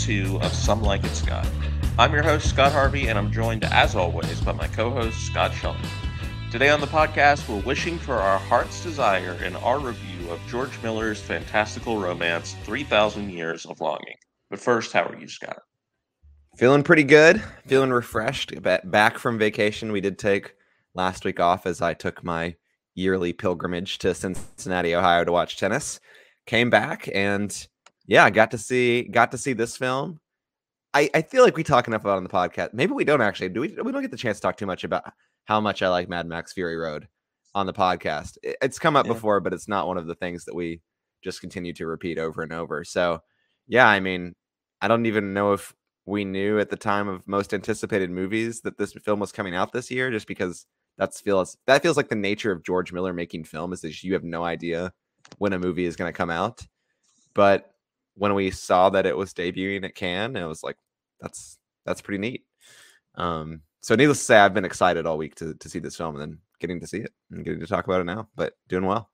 202 of Some Like It Scott. I'm your host, Scott Harvey, and I'm joined, as always, by my co host, Scott Shelton. Today on the podcast, we're wishing for our heart's desire in our review of George Miller's fantastical romance, 3,000 Years of Longing. But first, how are you, Scott? Feeling pretty good. Feeling refreshed. Back from vacation. We did take last week off as I took my yearly pilgrimage to Cincinnati, Ohio to watch tennis. Came back and yeah, got to see got to see this film. I, I feel like we talk enough about on the podcast. Maybe we don't actually. Do we? We don't get the chance to talk too much about how much I like Mad Max Fury Road on the podcast. It's come up yeah. before, but it's not one of the things that we just continue to repeat over and over. So, yeah, I mean, I don't even know if we knew at the time of most anticipated movies that this film was coming out this year, just because that's feels that feels like the nature of George Miller making film is that you have no idea when a movie is going to come out. But when we saw that it was debuting at Cannes, it was like, that's that's pretty neat. Um, so needless to say, I've been excited all week to to see this film and then getting to see it and getting to talk about it now. But doing well.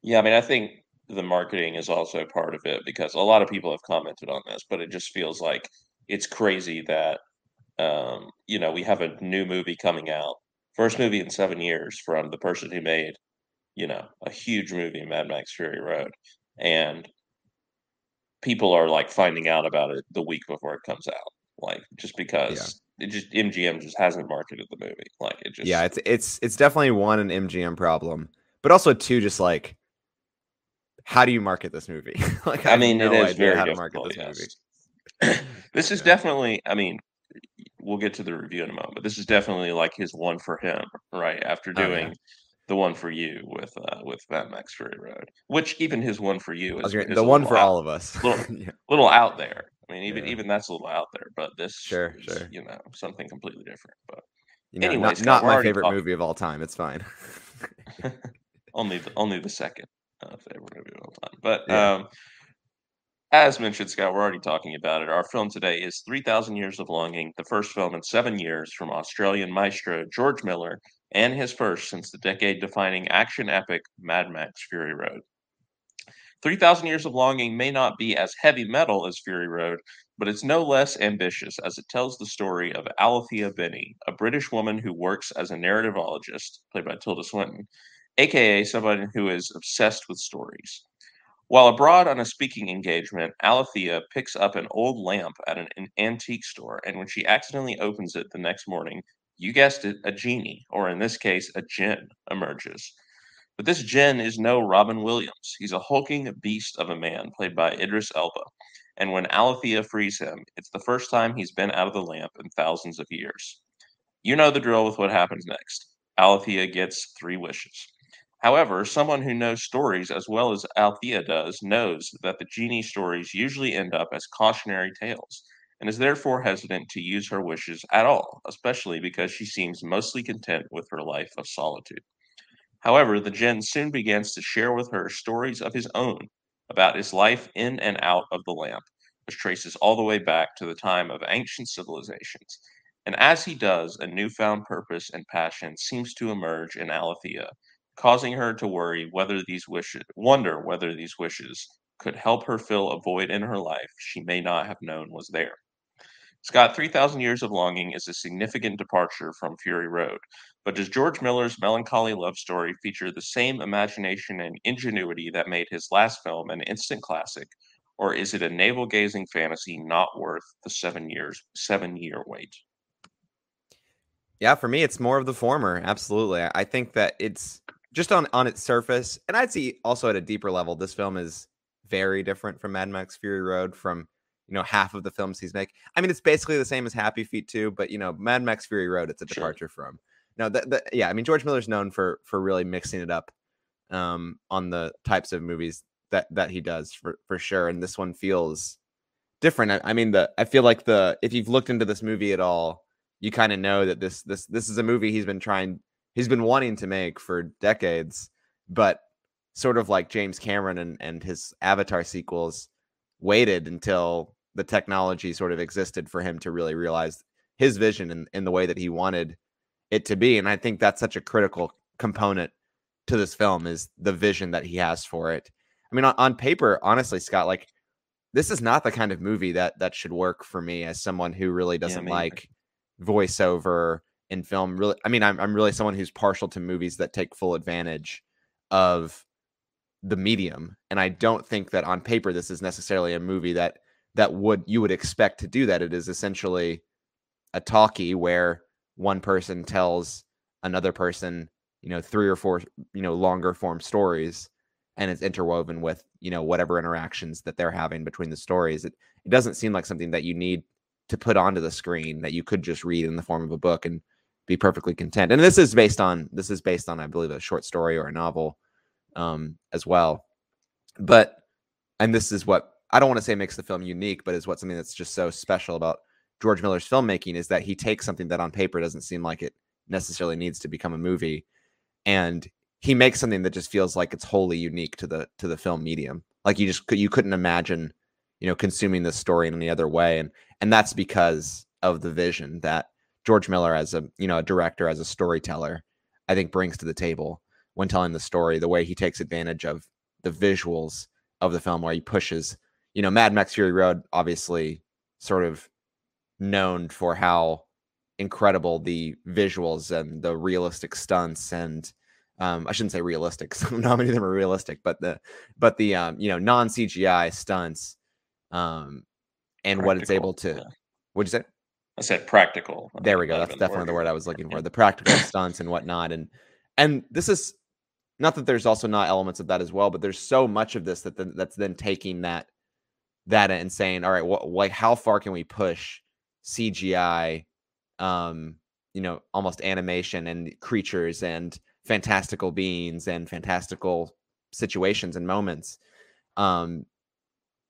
Yeah, I mean, I think the marketing is also part of it because a lot of people have commented on this, but it just feels like it's crazy that um, you know we have a new movie coming out, first movie in seven years from the person who made you know a huge movie, Mad Max Fury Road, and people are like finding out about it the week before it comes out, like just because it just MGM just hasn't marketed the movie. Like it just Yeah, it's it's it's definitely one an MGM problem. But also two just like how do you market this movie? like I, I mean no it is very how to market this yes. movie. this is yeah. definitely I mean we'll get to the review in a moment, but this is definitely like his one for him, right? After doing oh, yeah. The one for you with uh with Mad Max Fury Road. Which even his one for you is, is the one for out, all of us. little, yeah. little out there. I mean, even yeah. even that's a little out there, but this sure, is, sure. you know, something completely different. But you know, anyways, not, not my favorite talking. movie of all time. It's fine. only the, only the second uh, favorite movie of all time. But yeah. um, as mentioned, Scott, we're already talking about it. Our film today is 3,000 Years of Longing, the first film in seven years from Australian maestro George Miller, and his first since the decade defining action epic Mad Max Fury Road. 3,000 Years of Longing may not be as heavy metal as Fury Road, but it's no less ambitious as it tells the story of Alithea Binnie, a British woman who works as a narrativologist, played by Tilda Swinton, aka someone who is obsessed with stories. While abroad on a speaking engagement, Alithea picks up an old lamp at an, an antique store, and when she accidentally opens it the next morning, you guessed it, a genie, or in this case, a djinn, emerges. But this Djinn is no Robin Williams. He's a hulking beast of a man played by Idris Elba. And when Alithea frees him, it's the first time he's been out of the lamp in thousands of years. You know the drill with what happens next. Alithea gets three wishes. However, someone who knows stories as well as Althea does knows that the genie stories usually end up as cautionary tales and is therefore hesitant to use her wishes at all, especially because she seems mostly content with her life of solitude. However, the Djinn soon begins to share with her stories of his own about his life in and out of the lamp, which traces all the way back to the time of ancient civilizations. And as he does, a newfound purpose and passion seems to emerge in Alithea, causing her to worry whether these wishes wonder whether these wishes could help her fill a void in her life she may not have known was there. Scott, 3,000 Years of Longing is a significant departure from Fury Road, but does George Miller's melancholy love story feature the same imagination and ingenuity that made his last film an instant classic, or is it a navel-gazing fantasy not worth the seven years seven-year wait? Yeah, for me, it's more of the former. Absolutely, I think that it's just on on its surface, and I'd see also at a deeper level, this film is very different from Mad Max Fury Road from you know half of the films he's making. I mean, it's basically the same as Happy Feet too, but you know, Mad Max Fury Road, it's a departure sure. from. No, that, that yeah, I mean George Miller's known for for really mixing it up um on the types of movies that that he does for for sure and this one feels different. I, I mean the I feel like the if you've looked into this movie at all, you kind of know that this this this is a movie he's been trying he's been wanting to make for decades, but sort of like James Cameron and and his Avatar sequels waited until the technology sort of existed for him to really realize his vision in, in the way that he wanted it to be. And I think that's such a critical component to this film is the vision that he has for it. I mean, on, on paper, honestly, Scott, like this is not the kind of movie that that should work for me as someone who really doesn't yeah, like voiceover in film. Really, I mean, I'm I'm really someone who's partial to movies that take full advantage of the medium, and I don't think that on paper this is necessarily a movie that that would you would expect to do that. It is essentially a talkie where one person tells another person, you know, three or four, you know, longer form stories and it's interwoven with, you know, whatever interactions that they're having between the stories. It it doesn't seem like something that you need to put onto the screen that you could just read in the form of a book and be perfectly content. And this is based on this is based on I believe a short story or a novel um as well. But and this is what I don't want to say makes the film unique, but is what something that's just so special about George Miller's filmmaking is that he takes something that on paper doesn't seem like it necessarily needs to become a movie and he makes something that just feels like it's wholly unique to the to the film medium. Like you just you couldn't imagine you know consuming this story in any other way and and that's because of the vision that George Miller as a you know a director as a storyteller I think brings to the table when telling the story the way he takes advantage of the visuals of the film where he pushes you know Mad Max Fury Road obviously sort of known for how incredible the visuals and the realistic stunts and um, I shouldn't say realistic. Not many of them are realistic, but the but the um, you know non CGI stunts um, and practical, what it's able to. Yeah. What'd you say? I said practical. There we go. That's definitely the word I was looking for. The practical stunts and whatnot, and and this is not that there's also not elements of that as well, but there's so much of this that the, that's then taking that that and saying, all right, what like how far can we push CGI, um, you know, almost animation and creatures and fantastical beings and fantastical situations and moments. Um,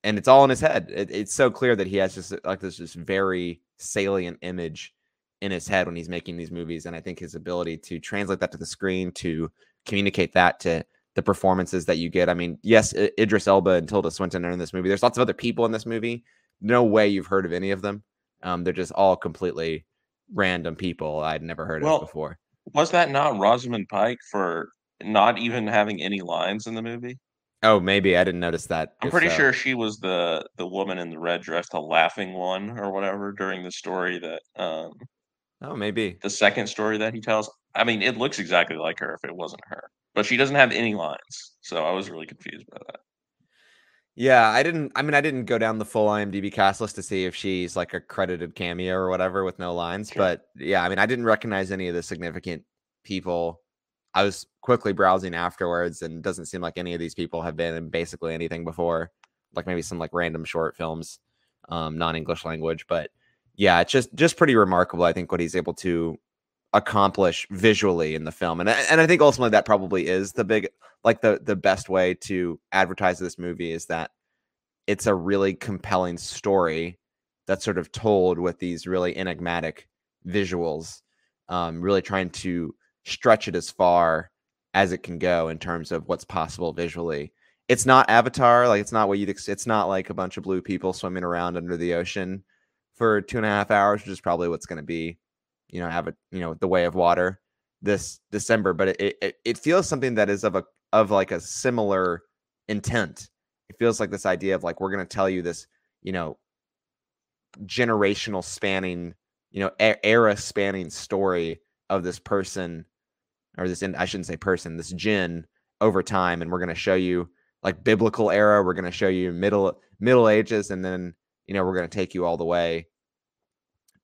and it's all in his head. It, it's so clear that he has just like this just very salient image in his head when he's making these movies. And I think his ability to translate that to the screen, to communicate that to the performances that you get. I mean, yes, Idris Elba and Tilda Swinton are in this movie. There's lots of other people in this movie. No way you've heard of any of them. Um, they're just all completely random people I'd never heard well, of before. Was that not Rosamund Pike for not even having any lines in the movie? Oh, maybe I didn't notice that. I'm pretty so. sure she was the the woman in the red dress, the laughing one or whatever during the story that um Oh, maybe. The second story that he tells. I mean, it looks exactly like her if it wasn't her. But she doesn't have any lines. So I was really confused by that. Yeah, I didn't. I mean, I didn't go down the full IMDb cast list to see if she's like a credited cameo or whatever with no lines. Sure. But yeah, I mean, I didn't recognize any of the significant people. I was quickly browsing afterwards, and doesn't seem like any of these people have been in basically anything before. Like maybe some like random short films, um, non-English language. But yeah, it's just just pretty remarkable. I think what he's able to accomplish visually in the film, and and I think ultimately that probably is the big like the the best way to advertise this movie is that it's a really compelling story that's sort of told with these really enigmatic visuals um, really trying to stretch it as far as it can go in terms of what's possible visually. It's not avatar like it's not what you'd ex- it's not like a bunch of blue people swimming around under the ocean for two and a half hours which is probably what's going to be you know have a you know the way of water this december but it, it it feels something that is of a of like a similar intent. It feels like this idea of like we're going to tell you this, you know, generational spanning, you know, era spanning story of this person or this I shouldn't say person, this jinn over time and we're going to show you like biblical era, we're going to show you middle middle ages and then, you know, we're going to take you all the way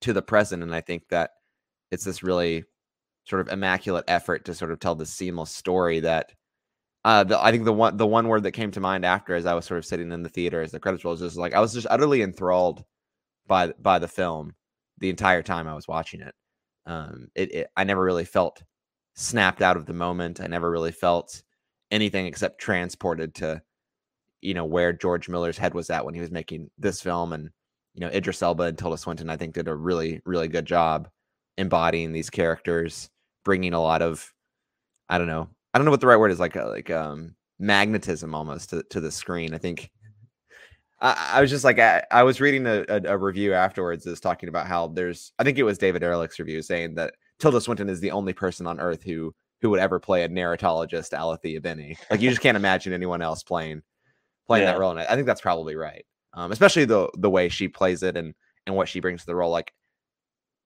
to the present and I think that it's this really sort of immaculate effort to sort of tell this seamless story that uh, the, I think the one the one word that came to mind after as I was sort of sitting in the theater as the credits rolled just like I was just utterly enthralled by by the film the entire time I was watching it. Um, it, it I never really felt snapped out of the moment. I never really felt anything except transported to you know where George Miller's head was at when he was making this film, and you know Idris Elba and Tilda Swinton I think did a really really good job embodying these characters, bringing a lot of I don't know I don't know what the right word is like uh, like um magnetism almost to, to the screen. I think I, I was just like I, I was reading a, a, a, review afterwards that's talking about how there's I think it was David Ehrlich's review saying that Tilda Swinton is the only person on earth who who would ever play a narratologist Alithea Binnie. Like you just can't imagine anyone else playing playing Yeah. that role, and I I think that's probably right. Um, especially the the way she plays it and and what she brings to the role. Like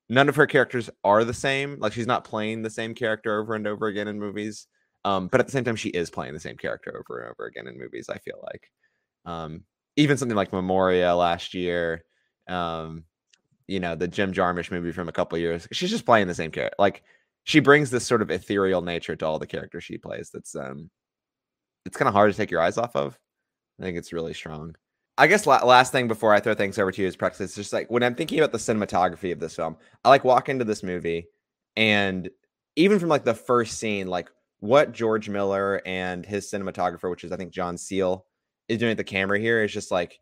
none of her characters are the same. Like she's not playing the same character over and over again in movies. Um, but at the same time, she is playing the same character over and over again in movies. I feel like, um, even something like Memoria last year, um, you know, the Jim Jarmusch movie from a couple years. She's just playing the same character. Like she brings this sort of ethereal nature to all the characters she plays. That's um, it's kind of hard to take your eyes off of. I think it's really strong. I guess la- last thing before I throw things over to you is practice. It's just like when I'm thinking about the cinematography of this film, I like walk into this movie and even from like the first scene, like what George Miller and his cinematographer, which is I think John Seale, is doing at the camera here is just like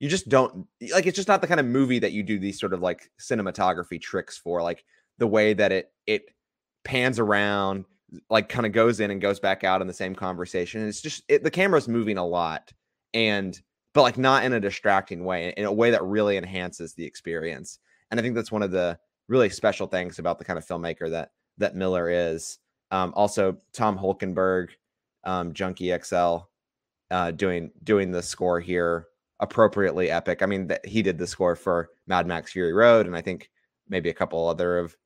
you just don't like it's just not the kind of movie that you do these sort of like cinematography tricks for like the way that it it pans around like kind of goes in and goes back out in the same conversation and it's just it, the camera's moving a lot and but like not in a distracting way in a way that really enhances the experience and i think that's one of the really special things about the kind of filmmaker that that miller is um also tom holkenborg um junkie xl uh doing doing the score here appropriately epic. I mean that he did the score for mad max fury road and i think maybe a couple other of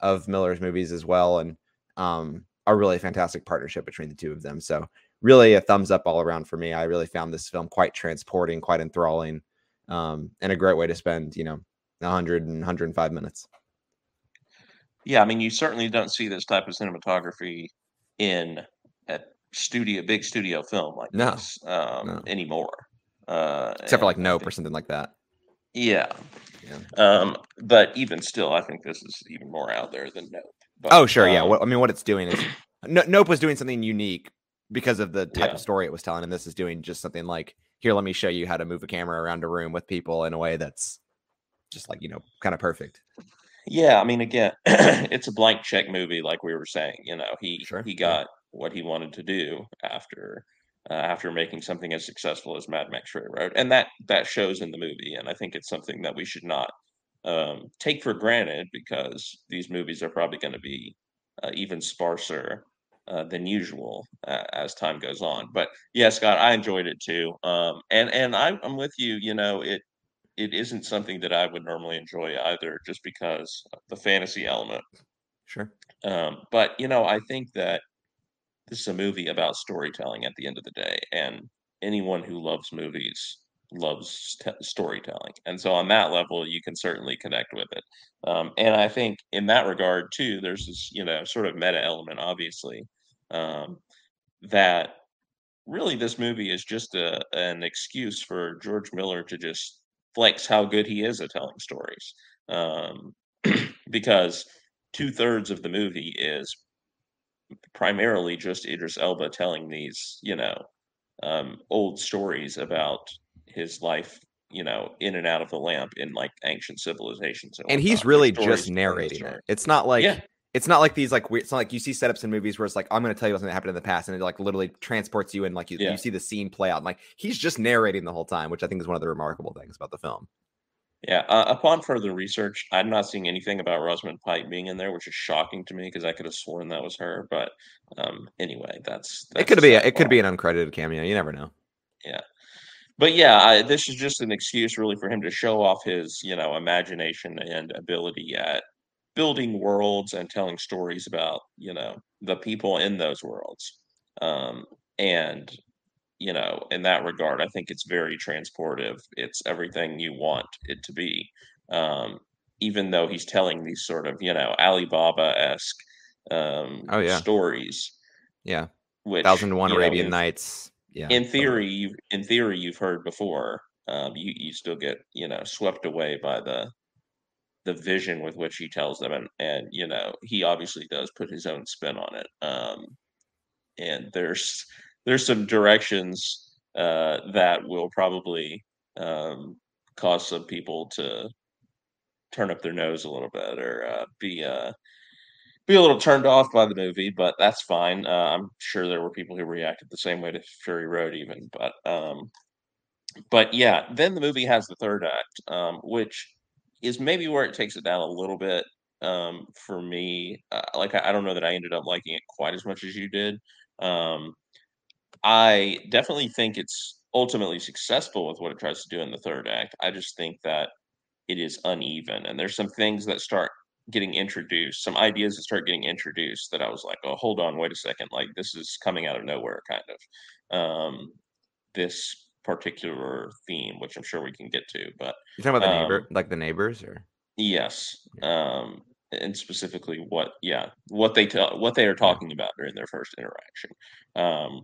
of miller's movies as well and um a really fantastic partnership between the two of them so really a thumbs up all around for me i really found this film quite transporting quite enthralling um and a great way to spend you know 100 and 105 minutes Yeah, I mean, you certainly don't see this type of cinematography in a studio, big studio film like No, this um, no. anymore. Uh, except for like nope or something like that Yeah. Yeah. Um, but even still, I think this is even more out there than Nope. But, oh sure yeah um, what, i mean what it's doing is nope was doing something unique because of the type Yeah. of story it was telling and this is doing just something like here let me show you how to move a camera around a room with people in a way that's just like you know kind of perfect Yeah, I mean, again, it's a blank check movie, like we were saying. You know, he Sure, he yeah. got what he wanted to do after uh, after making something as successful as Mad Max Fury Road, and that that shows in the movie. And I think it's something that we should not um, take for granted because these movies are probably going to be uh, even sparser uh, than usual uh, as time goes on. But yeah, Scott, I enjoyed it too, um, and and I, I'm with you. You know, it it isn't something that I would normally enjoy either, just because of the fantasy element. sure Um, but you know, I think that this is a movie about storytelling at the end of the day, and anyone who loves movies loves t- storytelling, and so on that level, you can certainly connect with it. Um, and I think in that regard too, there's this you know sort of meta element, obviously, um, that really this movie is just a an excuse for George Miller to just flex how good he is at telling stories. Um, because two thirds of the movie is primarily just Idris Elba telling these, you know, um, old stories about his life, you know, in and out of the lamp in like ancient civilizations. And, and he's really just narrating it it's not like yeah, it's not like these like weird it's not like you see setups in movies where it's like i'm going to tell you something that happened in the past and it like literally transports you and like you, Yeah. you see the scene play out and like he's just narrating the whole time which i think is one of the remarkable things about the film yeah. Uh, upon further research, I'm not seeing anything about Rosamund Pike being in there, which is shocking to me because I could have sworn that was her. But um, anyway, that's, that's it could be a, it could be an uncredited cameo you never know but yeah, I, this is just an excuse really for him to show off his, you know, imagination and ability at building worlds and telling stories about, you know, the people in those worlds. Um, and you know, in that regard, I think it's very transportive. It's everything you want it to be. Um, even though he's telling these sort of, you know, Ali Baba esque um, Oh, yeah. stories, yeah which thousand and one you know, arabian nights yeah in theory you in theory you've heard before um you you still get you know swept away by the the vision with which he tells them and and you know he obviously does put his own spin on it um and there's there's some directions uh that will probably um cause some people to turn up their nose a little bit or uh, be uh be a little turned off by the movie, but that's fine. Uh, I'm sure there were people who reacted the same way to Fury Road, even. But um, but yeah, then the movie has the third act, um, which is maybe where it takes it down a little bit um, for me. Uh, like I, I don't know that I ended up liking it quite as much as you did. Um, I definitely think it's ultimately successful with what it tries to do in the third act. I just think that it is uneven, and there's some things that start getting introduced, some ideas that start getting introduced that I was like, "Oh, hold on, wait a second, like this is coming out of nowhere," kind of. Um, this particular theme, which I'm sure we can get to, but you talking about the neighbor, um, like the neighbors, or yes, um, and specifically what, yeah, what they tell, what they are talking about during their first interaction. Um,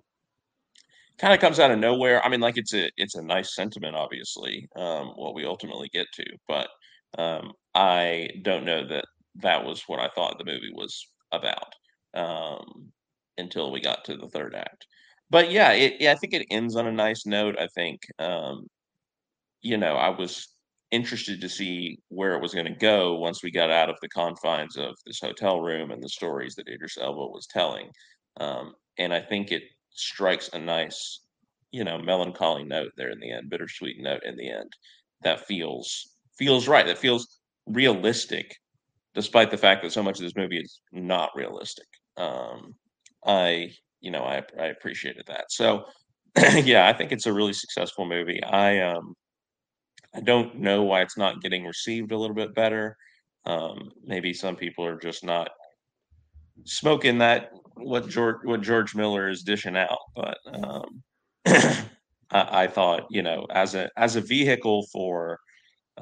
kind of comes out of nowhere. I mean, like it's a it's a nice sentiment, obviously, um, what we ultimately get to, but um, I don't know that that was what I thought the movie was about um, until we got to the third act. But yeah, it, yeah, I think it ends on a nice note. I think um, you know I was interested to see where it was going to go once we got out of the confines of this hotel room and the stories that Idris Elba was telling. Um, and I think it strikes a nice, you know, melancholy note there in the end, bittersweet note in the end that feels feels right. That feels realistic, despite the fact that so much of this movie is not realistic. Um, I, you know, I I appreciated that. So, yeah, I think it's a really successful movie. I um I don't know why it's not getting received a little bit better. Um, maybe some people are just not smoking that what George what George Miller is dishing out. But um, I, I thought, you know, as a as a vehicle for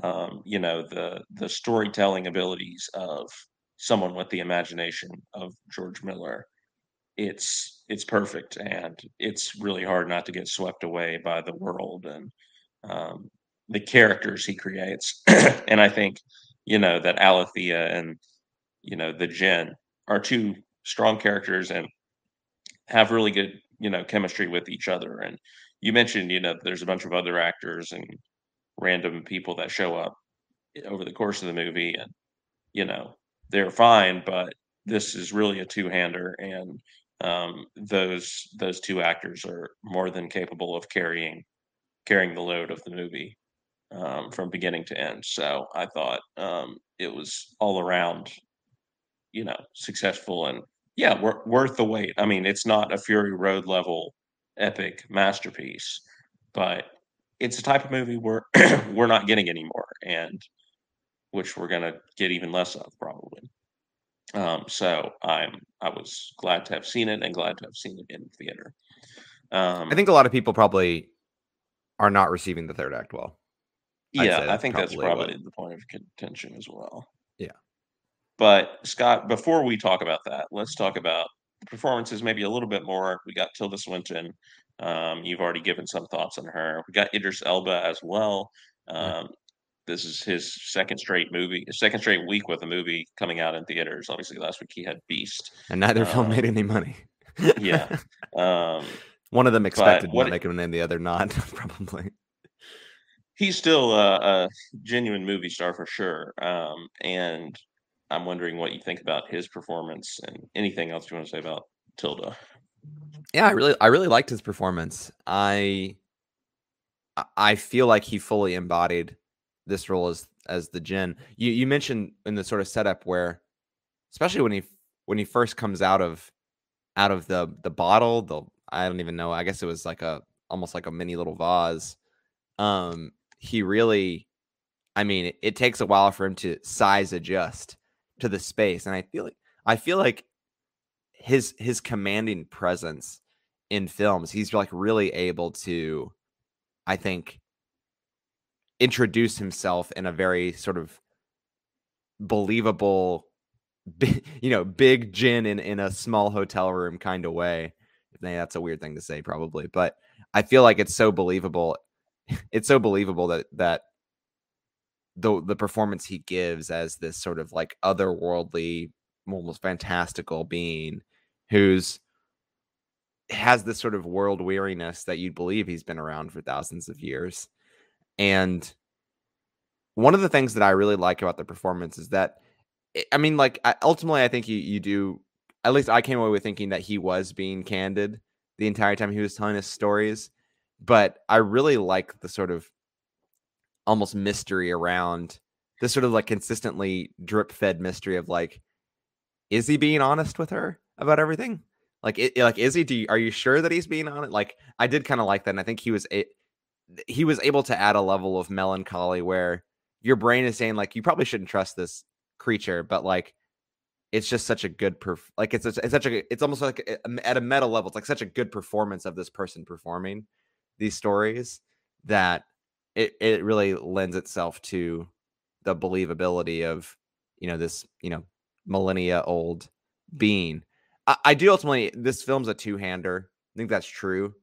um, you know the the storytelling abilities of someone with the imagination of George Miller, it's it's perfect, and it's really hard not to get swept away by the world and um, the characters he creates. and I think you know that Alithea and you know the Djinn are two strong characters and have really good you know chemistry with each other. And you mentioned you know there's a bunch of other actors and random people that show up over the course of the movie, and you know they're fine, but this is really a two-hander, and um, those those two actors are more than capable of carrying carrying the load of the movie um, from beginning to end. So I thought um, it was all around, you know, successful and yeah, wor- worth the wait. I mean, it's not a Fury Road level epic masterpiece, but it's a type of movie where we're not getting anymore, and which we're gonna get even less of probably. Um, so I'm I was glad to have seen it and glad to have seen it in theater. I Um, think a lot of people probably are not receiving the third act well. Yeah, I think that's probably what. the point of contention as well. Yeah. But Scott, before we talk about that, let's talk about performances maybe a little bit more. We got Tilda Swinton. Um, you've already given some thoughts on her. We got Idris Elba as well. Yeah. Um, this is his second straight movie, second straight week with a movie coming out in theaters. Obviously, last week he had Beast. And neither film made Um, any money. yeah. Um, One of them expected to make a name, the other not, probably. he's still a, a genuine movie star for sure. Um, and I'm wondering what you think about his performance and anything else you want to say about Tilda. Yeah, I really I really liked his performance. I I- feel like he fully embodied this role as as the Djinn. You you mentioned in the sort of setup where especially when he when he first comes out of out of the the bottle, the I don't even know, I guess it was like a almost like a mini little vase. Um he really I mean, it, it takes a while for him to size adjust to the space and I feel like I feel like his his commanding presence in films, he's like really able to I think introduce himself in a very sort of believable you know big jinn in in a small hotel room kind of way. That's a weird thing to say probably but i feel like it's so believable it's so believable that that the the performance he gives as this sort of like otherworldly almost fantastical being who's has this sort of world weariness that you'd believe he's been around for thousands of years and one of the things that I really like about the performance is that, I- I mean, like ultimately, I think you you do. At least I came away with thinking that he was being candid the entire time he was telling his stories. But I really like the sort of almost mystery around this sort of like consistently drip fed mystery of like, is he being honest with her about everything? Like, it, like is he? Do you, are you sure that he's being on it? Like, I did kind of like that, and I think he was. It, he was able to add a level of melancholy where your brain is saying like you probably shouldn't trust this creature, but like it's just such a good perf- like it's, it's such a it's almost like eh, at a meta level it's like such a good performance of this person performing these stories that it it really lends itself to the believability of you know this you know millennia old being I, I do ultimately this film's a two-hander. I think that's true.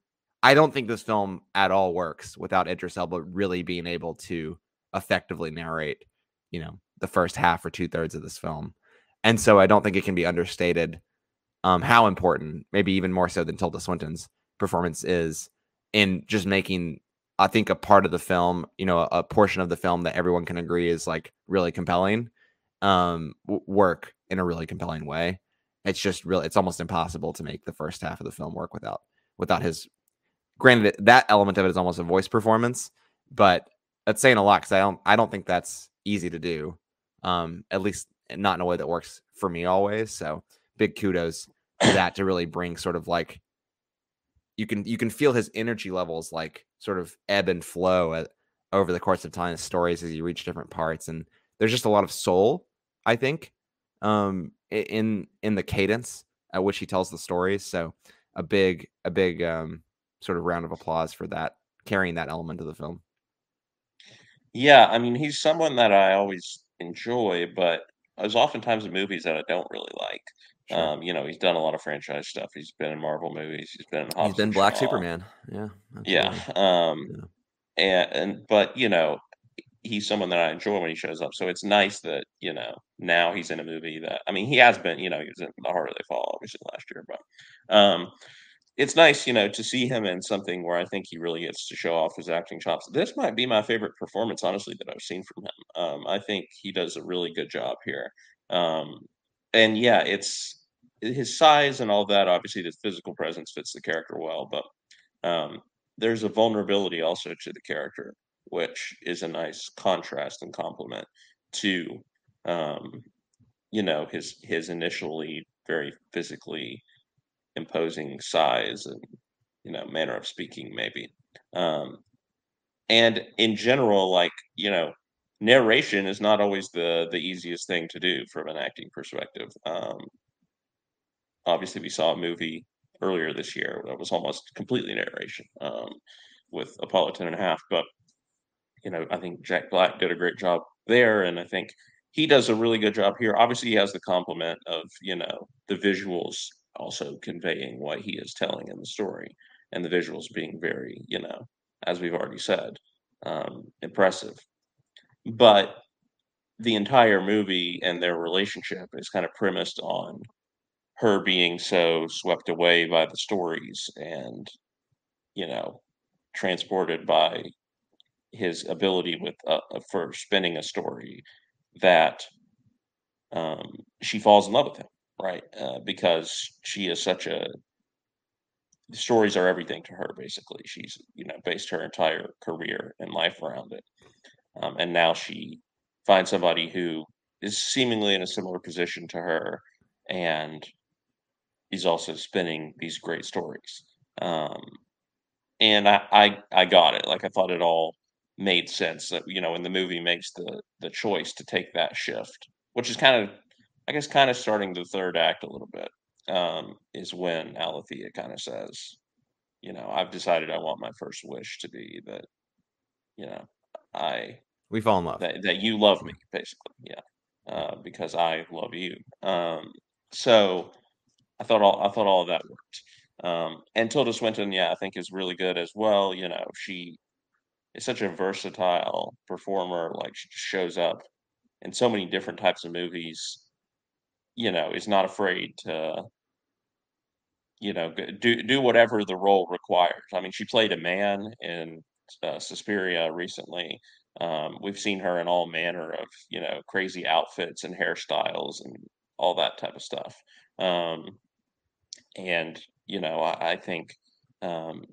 I don't think this film at all works without idris elba really being able to effectively narrate you know the first half or two-thirds of this film. And so I don't think it can be understated um, how important, maybe even more so than Tilda Swinton's performance is in just making, I think, a part of the film, you know, a, portion of the film that everyone can agree is like really compelling, um, work in a really compelling way. It's just really, it's almost impossible to make the first half of the film work without without his. Granted, that element of it is almost a voice performance, but that's saying a lot because I don't, I don't think that's easy to do. Um, at least not in a way that works for me always. So big kudos to that to really bring sort of like you can you can feel his energy levels like sort of ebb and flow at, over the course of time stories as you reach different parts and there's just a lot of soul i think um in in the cadence at which he tells the stories so a big a big um sort of round of applause for that carrying that element of the film yeah i mean he's someone that i always enjoy but there's oftentimes in movies that I don't really like. Sure. Um, you know, he's done a lot of franchise stuff. He's been in Marvel movies. He's been in Hobbs He's been Black Shaw. Superman. Yeah. Yeah. Um, yeah. And, and but you know, he's someone that I enjoy when he shows up. So it's nice that you know now he's in a movie that I mean he has been. You know, he was in The Harder They Fall obviously last year, but um, it's nice, you know, to see him in something where I think he really gets to show off his acting chops. This might be my favorite performance, honestly, that I've seen from him. Um, I think he does a really good job here. Um, and yeah, it's his size and all that. Obviously, his physical presence fits the character well, but um, there's a vulnerability also to the character, which is a nice contrast and complement to, um, you know, his his initially very physically imposing size and you know manner of speaking maybe. Um and in general like you know narration is not always the the easiest thing to do from an acting perspective. Um obviously we saw a movie earlier this year that was almost completely narration um with apollo 10 and a half but you know i think jack black did a great job there and i think he does a really good job here. Obviously he has the compliment of you know the visuals also conveying what he is telling in the story and the visuals being very you know as we've already said um, impressive. But the entire movie and their relationship is kind of premised on her being so swept away by the stories and you know transported by his ability with uh, for spinning a story that um, she falls in love with him right? Uh, because she is such a stories are everything to her. Basically, she's you know based her entire career and life around it, um, and now she finds somebody who is seemingly in a similar position to her, and he's also spinning these great stories. Um, and I, I I got it. Like I thought it all made sense that you know when the movie makes the the choice to take that shift, which is kind of I guess kind of starting the third act a little bit um, is when Alithea kind of says, you know, I've decided I want my first wish to be that, you know, I we fall in love that, that you love me basically, yeah, uh, because I love you. Um, so I thought all I thought all of that worked. Um, and Tilda Swinton, yeah, I think is really good as well. You know, she is such a versatile performer. Like she just shows up in so many different types of movies you know, is not afraid to, you know, do do whatever the role requires. I mean, she played a man in uh, Suspiria recently. Um, we've seen her in all manner of, you know, crazy outfits and hairstyles and all that type of stuff. Um, and you know, I, I think um,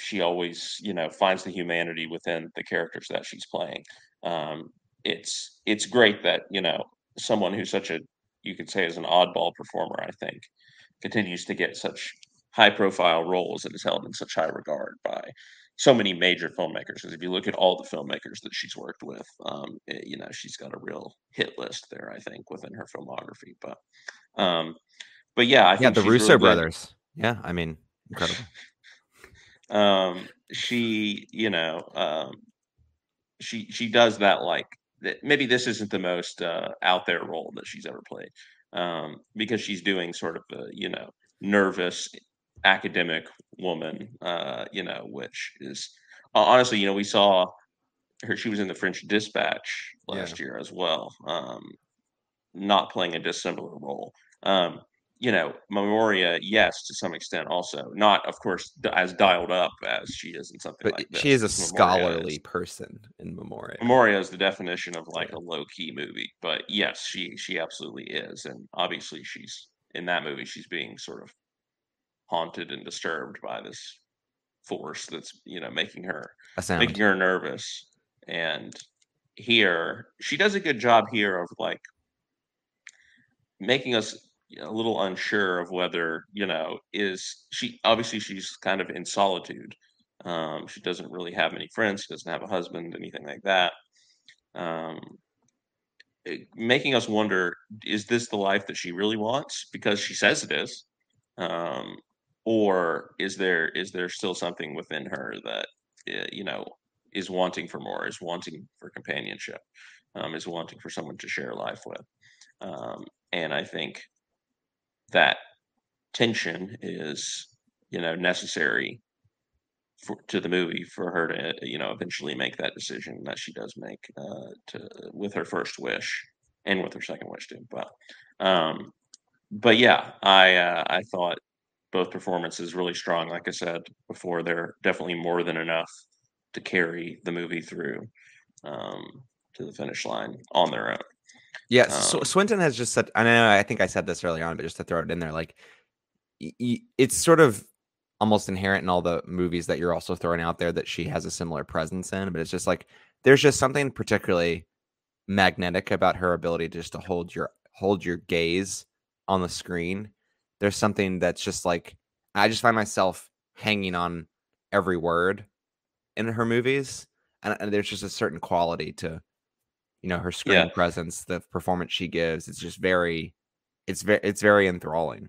she always, you know, finds the humanity within the characters that she's playing. Um, it's it's great that you know someone who's such a you could say is an oddball performer, I think, continues to get such high profile roles and is held in such high regard by so many major filmmakers. Because if you look at all the filmmakers that she's worked with, um, it, you know, she's got a real hit list there. I think within her filmography, but um, but yeah, I yeah, the Russo really brothers. Yeah, I mean, incredible. Um, she, you know, um, she she does that like that. Maybe this isn't the most uh, out there role that she's ever played, um, because she's doing sort of a you know nervous academic woman, uh, you know, which is honestly, you know, we saw her. She was in the French Dispatch last yeah. year as well, um, not playing a dissimilar role. Um, you know, Memoria, yes, to some extent, also not, of course, as dialed up as she is in something but like this. She is a scholarly is. person in Memoria. Memoria is the definition of like yeah. a low key movie, but yes, she she absolutely is, and obviously she's in that movie. She's being sort of haunted and disturbed by this force that's you know making her making her nervous, and here she does a good job here of like making us a little unsure of whether you know is she obviously she's kind of in solitude um, she doesn't really have many friends she doesn't have a husband anything like that um, it, making us wonder is this the life that she really wants? Because she says it is um, or is there is there still something within her that eh, you know is wanting for more is wanting for companionship um, is wanting for someone to share life with um, and i think that tension is you know necessary for, to the movie for her to you know eventually make that decision that she does make uh, to with her first wish and with her second wish too. But um, but yeah, I uh, I thought both performances really strong. Like I said before, they're definitely more than enough to carry the movie through um, to the finish line on their own. Yeah, so um, Swinton has just said. I know. I think I said this early on, but just to throw it in there, like it's sort of almost inherent in all the movies that you're also throwing out there that she has a similar presence in. But it's just like there's just something particularly magnetic about her ability just to hold your hold your gaze on the screen. There's something that's just like I just find myself hanging on every word in her movies, and, and there's just a certain quality to you know her screen yeah. presence the performance she gives it's just very it's very it's very enthralling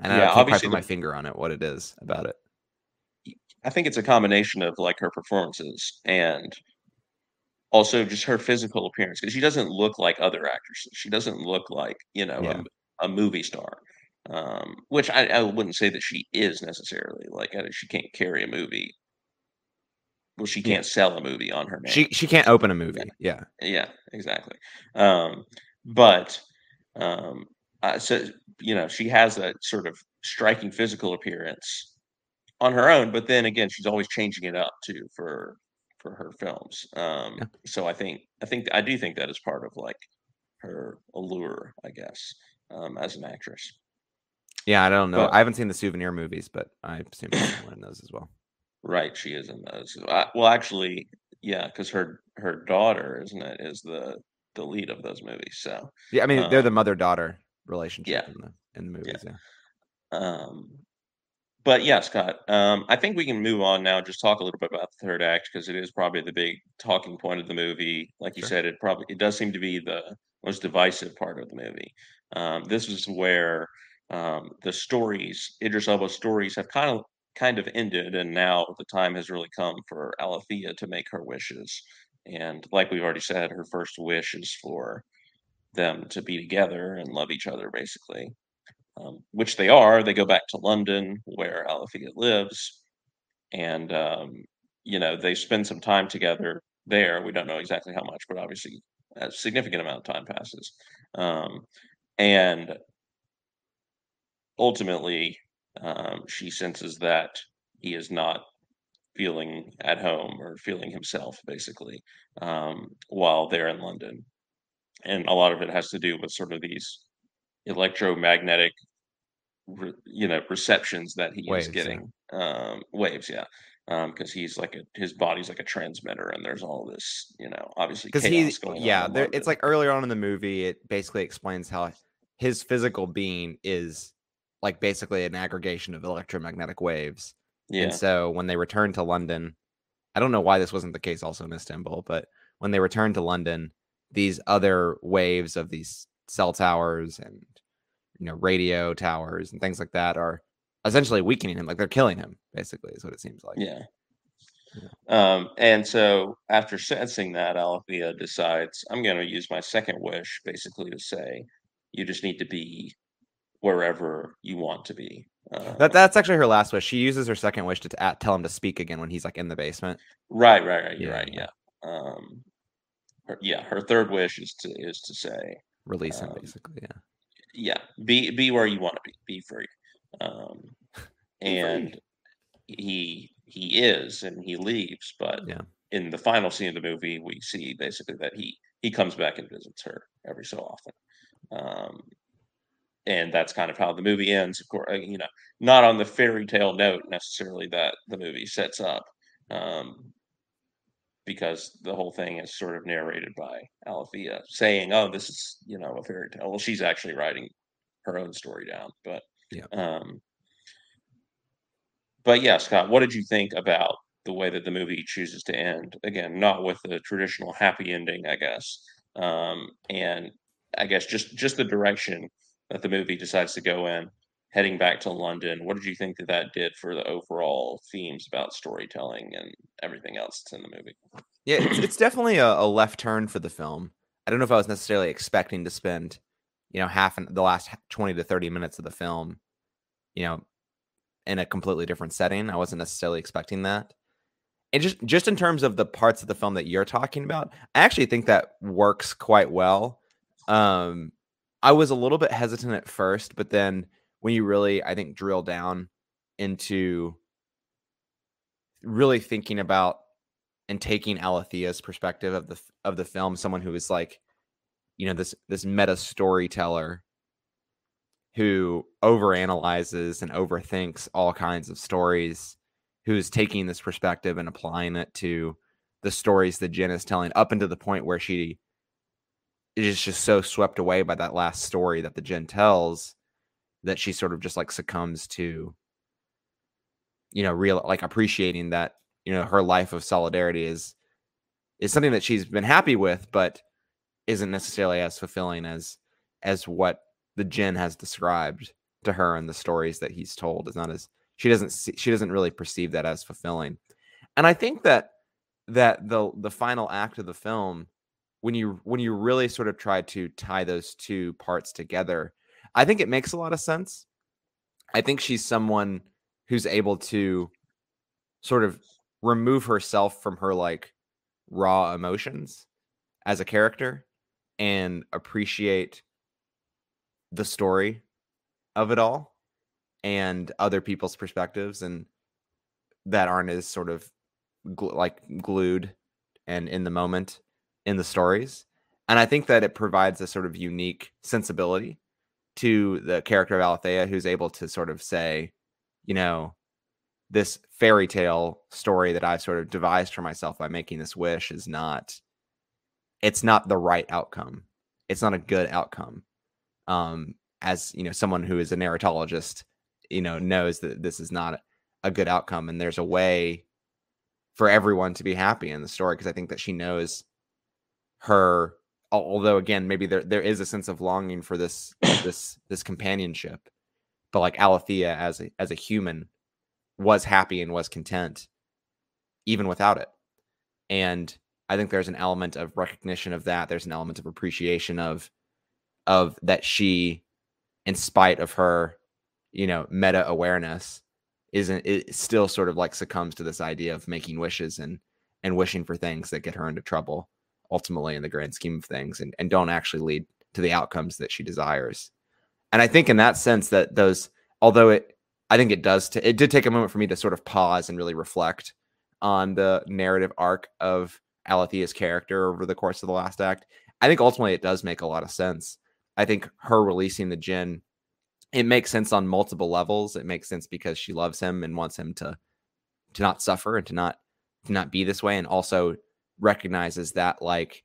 and yeah, i can't quite put my finger on it what it is about it i think it's a combination of like her performances and also just her physical appearance because she doesn't look like other actresses she doesn't look like you know yeah. a, a, movie star um, which I, I wouldn't say that she is necessarily like she can't carry a movie well, she can't yeah. sell a movie on her name. She she can't open a movie. Yeah. Yeah, yeah exactly. Um, but um, uh, so you know, she has a sort of striking physical appearance on her own, but then again, she's always changing it up too for for her films. Um, yeah. So I think I think I do think that is part of like her allure, I guess, um, as an actress. Yeah, I don't know. But, I haven't seen the souvenir movies, but I assume she's one of those as well. Right, she is in those. Well, actually, yeah, because her her daughter, isn't it, is the the lead of those movies. So yeah, I mean um, they're the um mother daughter relationship yeah. in the in the movies. Yeah. yeah. Um, but yeah, Scott, um, I think we can move on now. Just talk a little bit about the third act because it is probably the big talking point of the movie. Like you sure. said, it probably it does seem to be the most divisive part of the movie. Um, this is where um, the stories, Idris Elba's stories, have kind of kind of ended, and now the time has really come for Alithea to make her wishes. And like we've already said, her first wish is for them to be together and love each other, basically, um, which they are. They go back to London, where Alithea lives, and um, you know they spend some time together there. We don't know exactly how much, but obviously a significant amount of time passes, um, and ultimately um, she senses that he is not feeling at home or feeling himself, basically, um, while they're in London. And a lot of it has to do with sort of these electromagnetic, re- you know, receptions that he waves, is getting. Yeah. Um, waves, yeah. Because um, he's like a his body's like a transmitter, and there's all this, you know, obviously because he's yeah. There, it's like earlier on in the movie, it basically explains how his physical being is like basically an aggregation of electromagnetic waves. Yeah. And so when they return to London, I don't know why this wasn't the case also in Istanbul, but when they returned to London, these other waves of these cell towers and you know radio towers and things like that are essentially weakening him like they're killing him basically is what it seems like yeah um, and so after sensing that, Alithea decides, I'm going to use my second wish basically to say, you just need to be wherever you want to be. Uh, that that's actually her last wish. She uses her second wish to t- tell him to speak again when he's like in the basement. Right, right, right. You're yeah. right. Yeah. Um, her, yeah. Her third wish is to is to say release him, um, basically. Yeah yeah, be be where you want to be. Be free. Um, and he he is, and he leaves. But yeah. in the final scene of the movie, we see basically that he he comes back and visits her every so often. Um, and that's kind of how the movie ends. Of course, uh, you know, not on the fairy tale note necessarily that the movie sets up, um, because the whole thing is sort of narrated by Alithea saying, "Oh, this is you know a fairy tale." Well, she's actually writing her own story down, but yeah. Um, but yeah, Scott, what did you think about the way that the movie chooses to end? Again, not with the traditional happy ending, I guess, um, and I guess just just the direction that the movie decides to go in heading back to London. What did you think that that did for the overall themes about storytelling and everything else that's in the movie? Yeah, it's, it's definitely a, a, left turn for the film. I don't know if I was necessarily expecting to spend, you know, half an, the last 20 to 30 minutes of the film, you know, in a completely different setting. I wasn't necessarily expecting that. And just just in terms of the parts of the film that you're talking about, I actually think that works quite well. Um, I was a little bit hesitant at first, but then when you really, I think, drill down into really thinking about and taking Alithea's perspective of the of the film, someone who is like, you know, this this meta storyteller who overanalyzes and overthinks all kinds of stories, who's taking this perspective and applying it to the stories that Jinn is telling up into the point where she is just so swept away by that last story that the Jinn tells that she sort of just like succumbs to you know real like appreciating that you know her life of solidarity is is something that she's been happy with but isn't necessarily as fulfilling as as what the Jinn has described to her and the stories that he's told. Is not as she doesn't see, she doesn't really perceive that as fulfilling. And i think that that the the final act of the film when you when you really sort of try to tie those two parts together I think it makes a lot of sense. I think she's someone who's able to sort of remove herself from her like raw emotions as a character and appreciate the story of it all and other people's perspectives and that aren't as sort of gl- like glued and in the moment in the stories and i think that it provides a sort of unique sensibility to the character of Alithea, who's able to sort of say, you know, this fairy tale story that I've sort of devised for myself by making this wish is not, it's not the right outcome. It's not a good outcome. Um, as you know, someone who is a narratologist, you know, knows that this is not a good outcome, and there's a way for everyone to be happy in the story because I think that she knows her although again maybe there there is a sense of longing for this this this companionship but like alithea as a as a human was happy and was content even without it. And i think there's an element of recognition of that there's an element of appreciation of of that she in spite of her you know meta awareness isn't it still sort of like succumbs to this idea of making wishes and and wishing for things that get her into trouble ultimately in the grand scheme of things and, and don't actually lead to the outcomes that she desires. And I think in that sense that those, although it, I think it does, t- it did take a moment for me to sort of pause and really reflect on the narrative arc of Alithea's character over the course of the last act. I think ultimately it does make a lot of sense. I think her releasing the jinn, it makes sense on multiple levels. It makes sense because she loves him and wants him to to not suffer and to not to not be this way, and also recognizes that like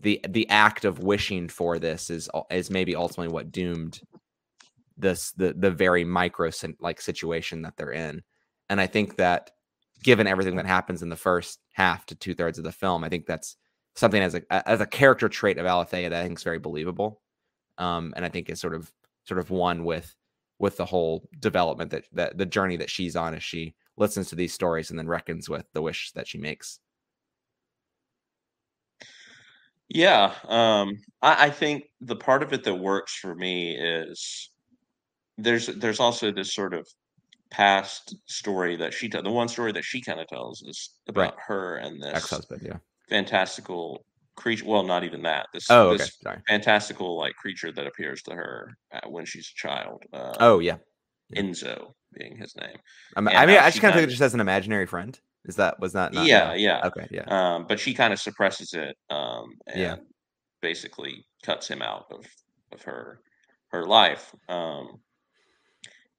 the the act of wishing for this is is maybe ultimately what doomed this the the very micro like situation that they're in and i think that given everything that happens in the first half to two thirds of the film, I think that's something as a as a character trait of Alithea that I think is very believable, um, and I think is sort of sort of one with with the whole development that that the journey that she's on as she listens to these stories and then reckons with the wish that she makes. Yeah, um, I, I think the part of it that works for me is there's there's also this sort of past story that she tells. The one story that she kind of tells is about right. her and this ex-husband, yeah, fantastical creature. Well, not even that. This oh, okay. this Sorry. fantastical like creature that appears to her uh, when she's a child. Uh, oh yeah. yeah. Enzo being his name. Um, I mean, I just kind of think it just as an imaginary friend. Is that was that? Not, yeah, yeah. Okay, yeah. Um, but she kind of suppresses it. Um, and yeah. Basically, cuts him out of of her her life. Um,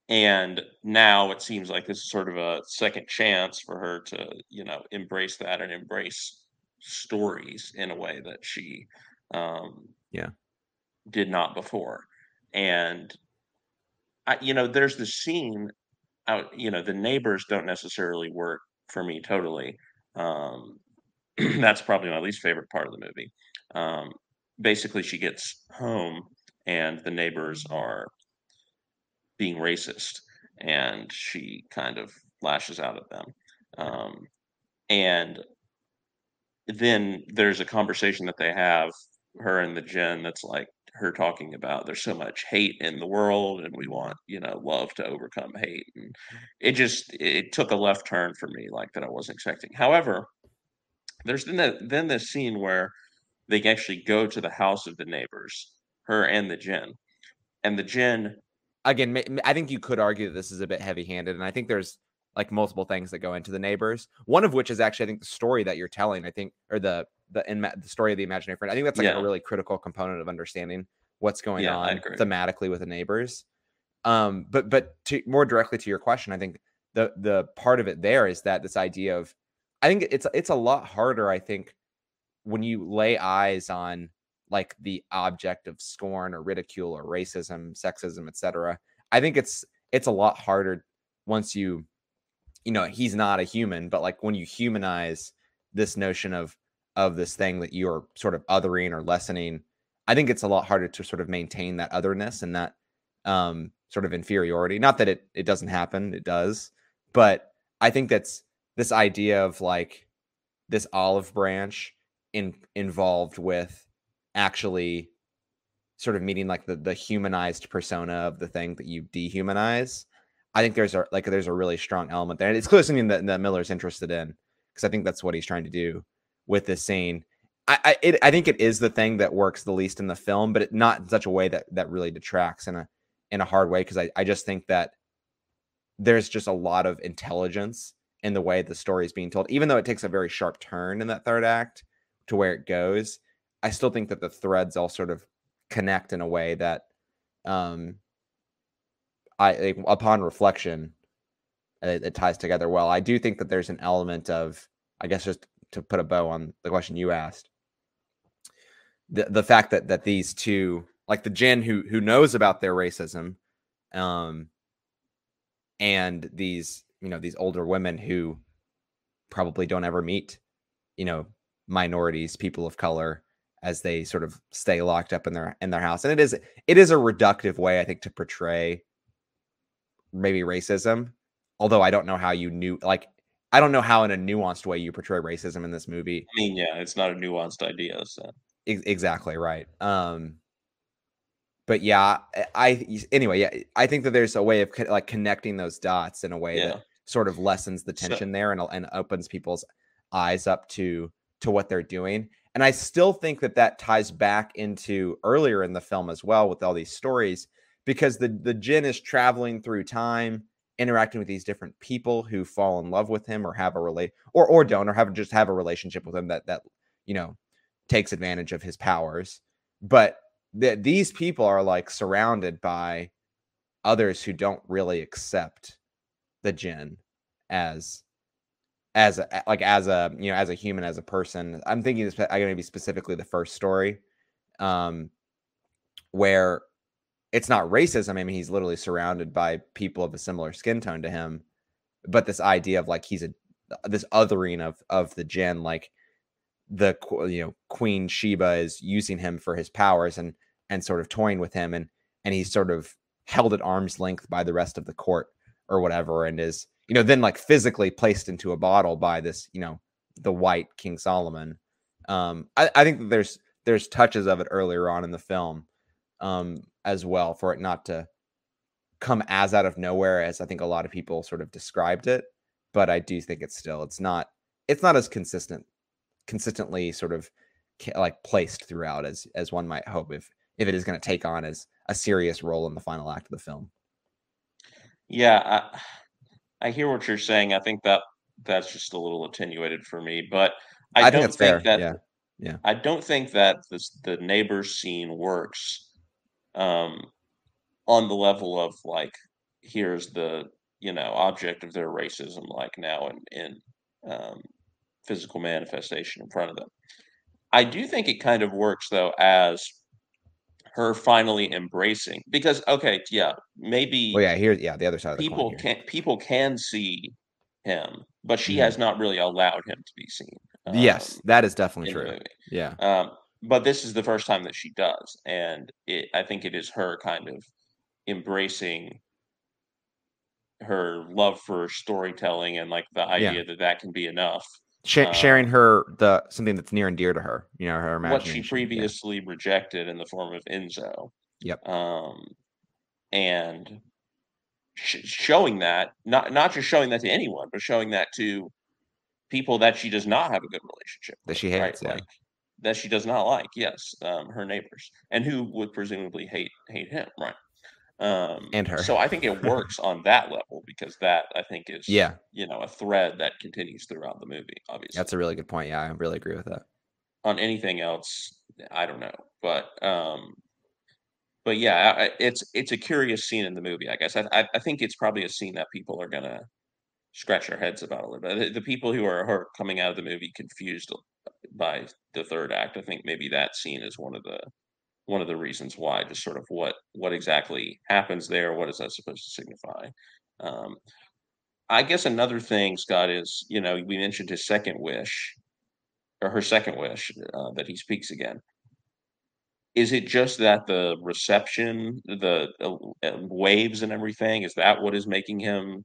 and now it seems like this is sort of a second chance for her to, you know, embrace that and embrace stories in a way that she, um, yeah, did not before. And I, you know, there's the scene out. You know, the neighbors don't necessarily work for me totally. Um, that's probably my least favorite part of the movie. Um, basically, she gets home and the neighbors are being racist, and she kind of lashes out at them. Um, and then there's a conversation that they have, her and the Jinn, that's like her talking about there's so much hate in the world and we want you know love to overcome hate and it just it took a left turn for me like that i wasn't expecting. However there's then the, then this scene where they actually go to the house of the neighbors her and the Jinn and the Jinn again i think you could argue that this is a bit heavy handed and i think there's like multiple things that go into the neighbors. One of which is actually i think the story that you're telling i think or the the in the story of the imaginary friend. I think that's like yeah. a really critical component of understanding what's going yeah, on thematically with the neighbors. Um, but but to more directly to your question, I think the the part of it there is that this idea of I think it's it's a lot harder, I think, when you lay eyes on like the object of scorn or ridicule or racism, sexism, etc. I think it's it's a lot harder once you you know he's not a human, but like when you humanize this notion of of this thing that you're sort of othering or lessening, I think it's a lot harder to sort of maintain that otherness and that um, sort of inferiority. Not that it it doesn't happen, it does, but I think that's this idea of like this olive branch in involved with actually sort of meeting like the the humanized persona of the thing that you dehumanize. I think there's a like there's a really strong element there, and it's clearly something that, that Miller's interested in because I think that's what he's trying to do with this scene. I I, it, I think it is the thing that works the least in the film, but it, not in such a way that that really detracts in a in a hard way because I, I just think that there's just a lot of intelligence in the way the story is being told, even though it takes a very sharp turn in that third act to where it goes. I still think that the threads all sort of connect in a way that, um, I like, upon reflection, it, it ties together well. I do think that there's an element of, I guess, just to put a bow on the question you asked, the the fact that that these two, like the Jinn who who knows about their racism, um, and these you know these older women who probably don't ever meet, you know, minorities, people of color, as they sort of stay locked up in their in their house, and it is it is a reductive way, I think, to portray maybe racism. Although I don't know how you knew like I don't know how in a nuanced way you portray racism in this movie. I mean, yeah, it's not a nuanced idea. So exactly right. Um, but yeah, I anyway, yeah, I think that there's a way of like connecting those dots in a way yeah. that sort of lessens the tension so, there and and opens people's eyes up to to what they're doing. And I still think that that ties back into earlier in the film as well with all these stories because the the Jinn is traveling through time interacting with these different people who fall in love with him or have a relate or or don't or have just have a relationship with him that that you know takes advantage of his powers. But that these people are like surrounded by others who don't really accept the Jinn as as a, like as a you know as a human as a person. I'm thinking this i'm going to be specifically the first story um where it's not racism. I mean, he's literally surrounded by people of a similar skin tone to him. But this idea of like he's a this othering of of the Jinn, like the you know Queen Sheba is using him for his powers and and sort of toying with him, and and he's sort of held at arm's length by the rest of the court or whatever, and is you know then like physically placed into a bottle by this you know the white King Solomon. Um, I, I think there's there's touches of it earlier on in the film um, as well for it not to come as out of nowhere as I think a lot of people sort of described it. But I do think it's still it's not it's not as consistent consistently sort of like placed throughout as as one might hope if if it is going to take on as a serious role in the final act of the film. Yeah, I, I hear what you're saying. I think that that's just a little attenuated for me, but I, I don't think, think that yeah. yeah. I don't think that this the neighbors scene works um on the level of like here's the you know object of their racism like now in in um, physical manifestation in front of them. I do think it kind of works though as her finally embracing because okay yeah maybe oh yeah here yeah the other side people can people can see him but she mm-hmm. has not really allowed him to be seen um, yes that is definitely true yeah um, but this is the first time that she does and it i think it is her kind of embracing her love for storytelling and like the idea yeah. that that can be enough Sh- uh, sharing her the something that's near and dear to her you know her imagination. what she previously yeah. rejected in the form of enzo yep um and sh- showing that not not just showing that to anyone but showing that to people that she does not have a good relationship that she hates right? yeah. like that she does not like yes um her neighbors and who would presumably hate hate him right? Um and her. so i think it works on that level because that i think is yeah. you know a thread that continues throughout the movie obviously. That's a really good point yeah i really agree with that. On anything else i don't know but um but yeah it's it's a curious scene in the movie i guess. I i think it's probably a scene that people are gonna scratch their heads about a little bit. The, the people who are, who are coming out of the movie confused by the third act i think maybe that scene is one of the one of the reasons why, just sort of what what exactly happens there. What is that supposed to signify? Um, I guess another thing, Scott, is you know we mentioned his second wish or her second wish uh, that he speaks again. Is it just that the reception, the uh, waves and everything, is that what is making him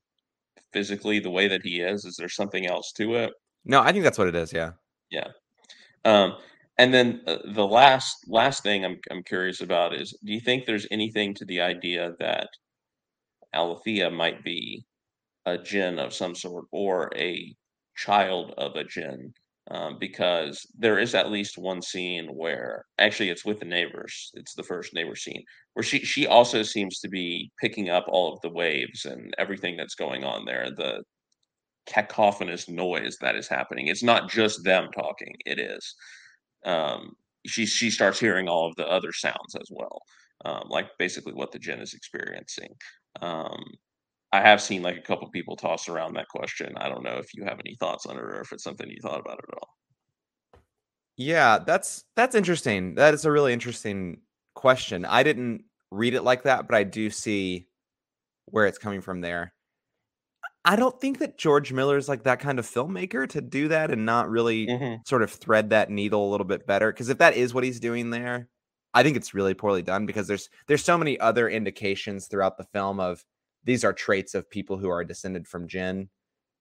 physically the way that he is? Is there something else to it? No, I think that's what it is. Yeah. Yeah. Um, and then uh, the last last thing I'm I'm curious about is, do you think there's anything to the idea that Alithea might be a jinn of some sort or a child of a jinn? Um, because there is at least one scene where actually it's with the neighbors. It's the first neighbor scene where she she also seems to be picking up all of the waves and everything that's going on there. The cacophonous noise that is happening. It's not just them talking. It is um, she she starts hearing all of the other sounds as well, um, like basically what the jinn is experiencing. Um, I have seen like a couple people toss around that question. I don't know if you have any thoughts on it or if it's something you thought about at all. Yeah, that's that's interesting. That is a really interesting question. I didn't read it like that, but I do see where it's coming from there. I don't think that George Miller is like that kind of filmmaker to do that and not really mm-hmm. sort of thread that needle a little bit better. Because if that is what he's doing there, I think it's really poorly done because there's there's so many other indications throughout the film of these are traits of people who are descended from jinn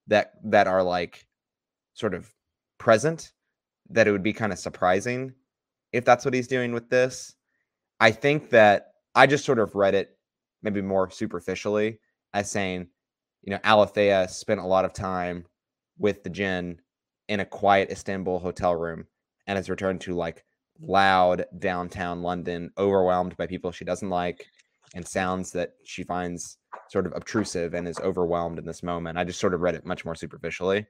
that that are like sort of present that it would be kind of surprising if that's what he's doing with this. I think that I just sort of read it maybe more superficially as saying you know, Alithea spent a lot of time with the jinn in a quiet Istanbul hotel room and has returned to like loud downtown London, overwhelmed by people she doesn't like and sounds that she finds sort of obtrusive and is overwhelmed in this moment. I just sort of read it much more superficially.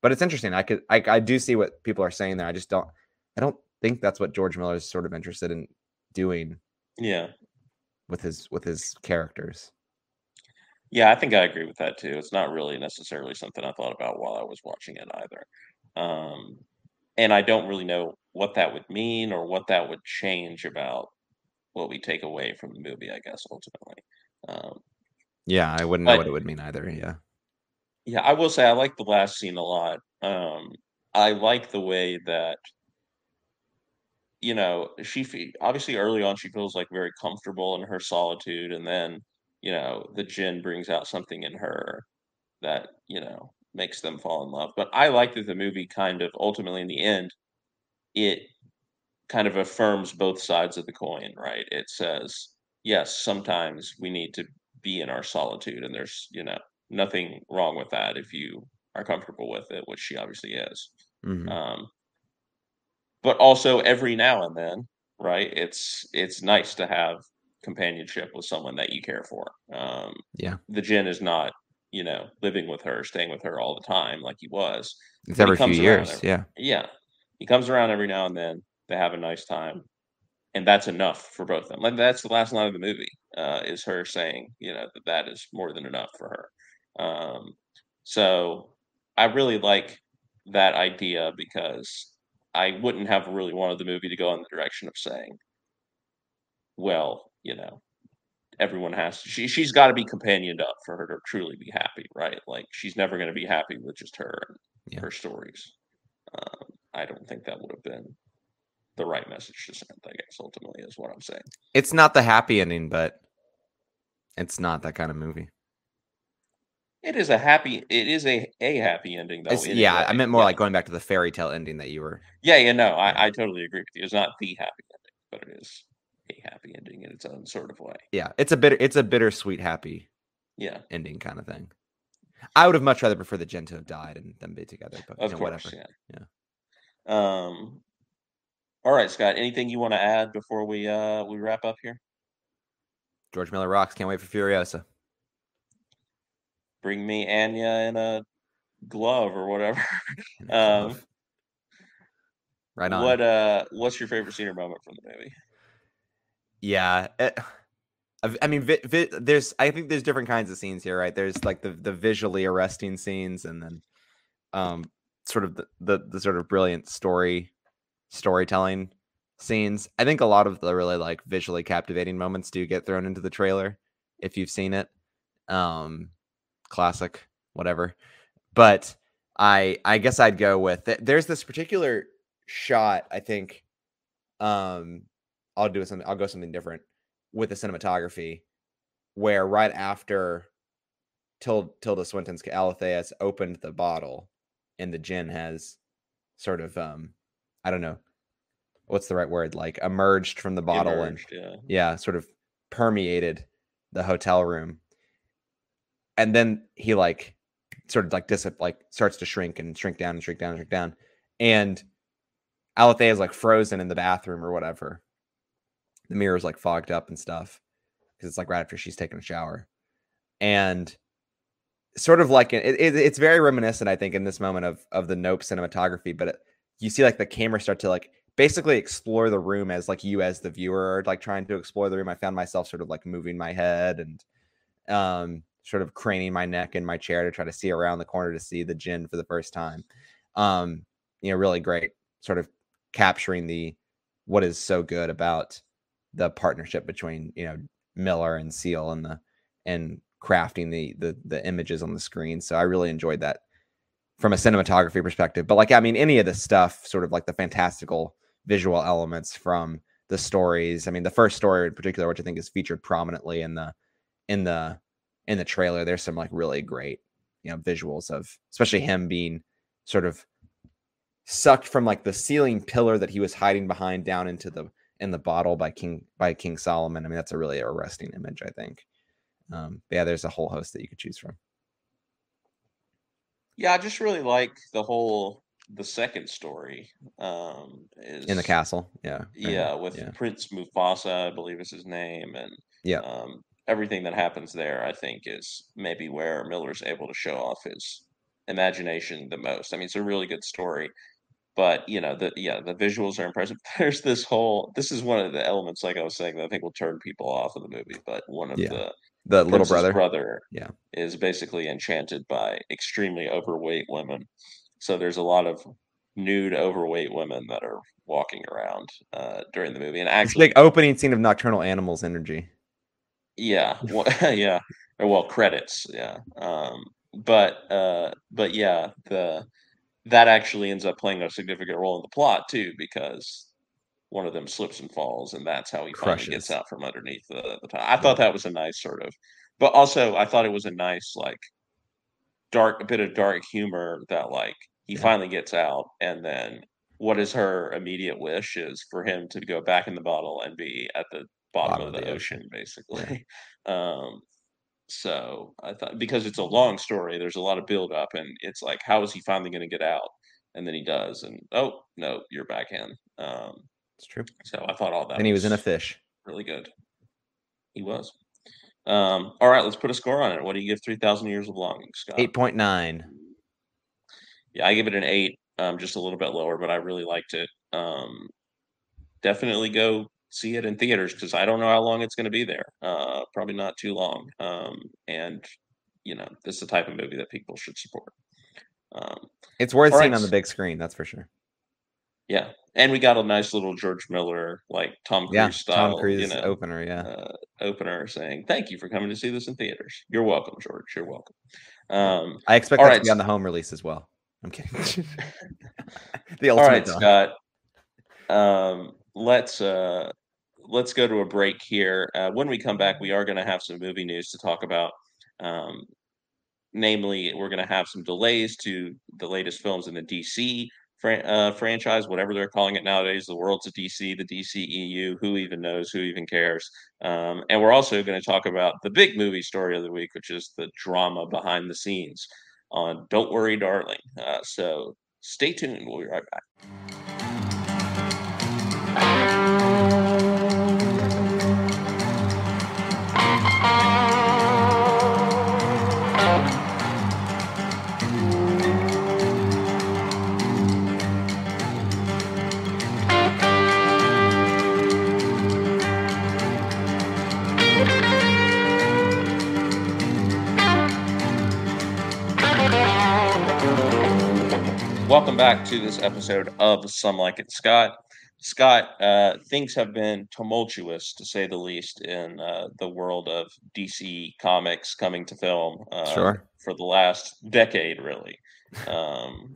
But it's interesting. I could I, I do see what people are saying there. I just don't I don't think that's what George Miller is sort of interested in doing. Yeah. With his with his characters. Yeah, I think I agree with that too. It's not really necessarily something I thought about while I was watching it either. Um, and I don't really know what that would mean or what that would change about what we take away from the movie, I guess, ultimately. Um, yeah, I wouldn't know what it would mean either. Yeah. Yeah, I will say I like the last scene a lot. Um, I like the way that you know, she fe obviously early on she feels like very comfortable in her solitude, and then, you know, the jinn brings out something in her that, you know, makes them fall in love. But I like that the movie kind of ultimately in the end, it kind of affirms both sides of the coin, right? It says, yes, sometimes we need to be in our solitude, and there's, you know, nothing wrong with that if you are comfortable with it, which she obviously is. Mhm. Um, but also every now and then, right? It's it's nice to have companionship with someone that you care for. Um, Yeah. the djinn is not, you know, living with her, staying with her all the time like he was. It's every few years, every yeah. yeah. He comes around every now and then. They have a nice time, and that's enough for both of them. Like, that's the last line of the movie, uh, is her saying, you know, that that is more than enough for her. Um, so I really like that idea because I wouldn't have really wanted the movie to go in the direction of saying well, you know, everyone has she she's gotta be companioned up for her to truly be happy, right? Like, she's never gonna be happy with just her and Yeah. her stories. Um, I don't think that would have been the right message to send, I guess, ultimately, is what I'm saying. It's not the happy ending, but it's not that kind of movie. It is a happy it is a a happy ending, though, yeah, I meant more yeah. like going back to the fairy tale ending that you were Yeah, yeah, no. I I totally agree with you. It's not the happy ending, but it is a happy ending in its own sort of way. Yeah, it's a bitter it's a bittersweet happy Yeah. ending kind of thing. I would have much rather preferred the djinn to have died and them be together, but, you Of know, course, whatever. yeah. Yeah. Um Alright, Scott, anything you wanna add before we, uh, we wrap up here? George Miller rocks, can't wait for Furiosa. Bring me Anya in a glove or whatever. Um. Right on. what, uh what's your favorite scene or moment from the movie? Yeah, it I've mean, vi vi there's I think there's different kinds of scenes here, right? There's, like, the the visually arresting scenes and then, um, sort of the the the sort of brilliant story storytelling scenes. I think a lot of the really, like, visually captivating moments do get thrown into the trailer, if you've seen it. Um, classic, whatever. But I I guess I'd go with th there's this particular shot, I think, um, I'll do something I'll go something different with the cinematography, where right after Til Tilda Swinton's Alithea has opened the bottle and the jinn has sort of, um, I don't know, what's the right word? Like, emerged from the bottle Emerged, and yeah. yeah, sort of permeated the hotel room. And then he, like, sort of, like, dis like, starts to shrink and shrink down and shrink down and shrink down, and Alithea is, like, frozen in the bathroom or whatever. The mirror's, like, fogged up and stuff because it's, like, right after she's taken a shower. And sort of like it it it's very reminiscent, I think, in this moment of of the Nope cinematography, but it you see, like, the camera start to, like, basically explore the room as, like, you as the viewer are, like, trying to explore the room. I found myself sort of, like, moving my head and, um, sort of craning my neck in my chair to try to see around the corner to see the jinn for the first time. Um, you know, really great sort of capturing the what is so good about the partnership between, you know, Miller and Seale and the and crafting the the the images on the screen. So I really enjoyed that from a cinematography perspective. But, like, I mean, any of this stuff, sort of like the fantastical visual elements from the stories. I mean, the first story in particular, which I think is featured prominently in the in the in the trailer, there's some, like, really great, you know, visuals of especially him being sort of sucked from, like, the ceiling pillar that he was hiding behind down into the in the bottle by King by King Solomon. I mean, that's a really arresting image, I think. Um, but yeah, there's a whole host that you could choose from. Yeah, I just really like the whole the second story, um, is In the castle, yeah, right, Yeah, with yeah. Prince Mustafa, I believe is his name, and, Yeah. um, everything that happens there, I think, is maybe where Miller's able to show off his imagination the most. I mean, it's a really good story, but, you know, the yeah, the visuals are impressive. There's this whole this is one of the elements, like I was saying, that I think will turn people off of the movie, but one of Yeah. the The little brother? brother Yeah. is basically enchanted by extremely overweight women. So there's a lot of nude, overweight women that are walking around, uh, during the movie, and It's actually like opening scene of Nocturnal Animals energy. Yeah, well yeah, well, credits, yeah, um, but uh, but yeah, the that actually ends up playing a significant role in the plot too, because one of them slips and falls, and that's how he Crushes. finally gets out from underneath the, the top. I thought that was a nice sort of, but also I thought it was a nice like dark, a bit of dark humor that like he yeah. finally gets out, and then what is her immediate wish is for him to go back in the bottle and be at the bottom, bottom of, the, the ocean, ocean, basically. Yeah. um, so I thought because it's a long story, there's a lot of build up, and it's like, how is he finally going to get out? And then he does, and oh no, you're back in. Um, it's true. So I thought all that. And he was, was in a fish. Really good. He was. Um, all right, let's put a score on it. What do you give Three Thousand Years of Longing, Scott? Eight point nine. Yeah, I give it an eight, um, just a little bit lower, but I really liked it. Um, definitely go see it in theaters because I don't know how long it's going to be there. Uh, probably not too long. Um, and you know, this is the type of movie that people should support. Um, it's worth seeing right. on the big screen, that's for sure. Yeah, and we got a nice little George Miller, like Tom Cruise yeah, style, Tom Cruise you know, opener, yeah, uh, opener saying, "Thank you for coming to see this in theaters. You're welcome, George. You're welcome." Um, I expect that right. to be on the home release as well. I'm kidding. the ultimate. All right, Scott. Um, let's uh, let's go to a break here. Uh, when we come back, we are going to have some movie news to talk about. Um, namely, we're going to have some delays to the latest films in the DC fran- uh, franchise, whatever they're calling it nowadays. The world's a DC, the DCEU. Who even knows? Who even cares? Um, and we're also going to talk about the big movie story of the week, which is the drama behind the scenes on Don't Worry, Darling. Uh, so stay tuned. We'll be right back. Welcome back to this episode of Some Like It Scott. Scott, uh, things have been tumultuous to say the least in uh, the world of DC comics coming to film. Uh, sure. For the last decade, really, um,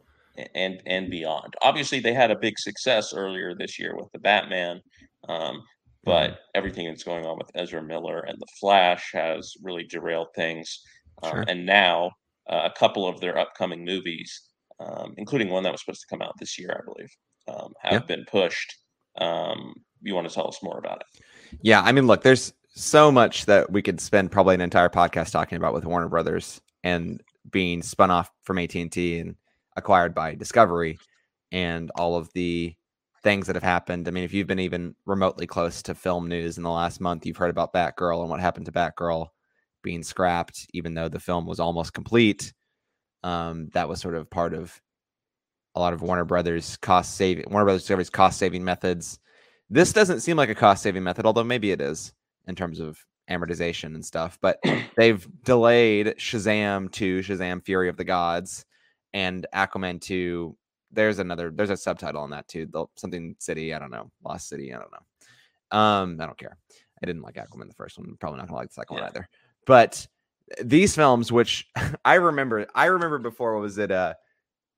and and beyond. Obviously, they had a big success earlier this year with the Batman, um, but mm-hmm. everything that's going on with Ezra Miller and the Flash has really derailed things. Um, sure. And now, uh, a couple of their upcoming movies um, including one that was supposed to come out this year, I believe, um, have yeah. been pushed. Um, you want to tell us more about it? Yeah, I mean, look, there's so much that we could spend probably an entire podcast talking about with Warner Brothers and being spun off from AT and T and acquired by Discovery, and all of the things that have happened. I mean, if you've been even remotely close to film news in the last month, you've heard about Batgirl and what happened to Batgirl being scrapped, even though the film was almost complete. Um, that was sort of part of a lot of Warner Brothers cost saving Warner Brothers Discovery's cost saving methods. This doesn't seem like a cost saving method, although maybe it is in terms of amortization and stuff. But they've delayed Shazam to Shazam Fury of the Gods and Aquaman 2. There's another, there's a subtitle on that too. Something City, I don't know. Lost City, I don't know. Um, I don't care. I didn't like Aquaman the first one. Probably not gonna like the second yeah. one either. But these films, which I remember, I remember before, was it uh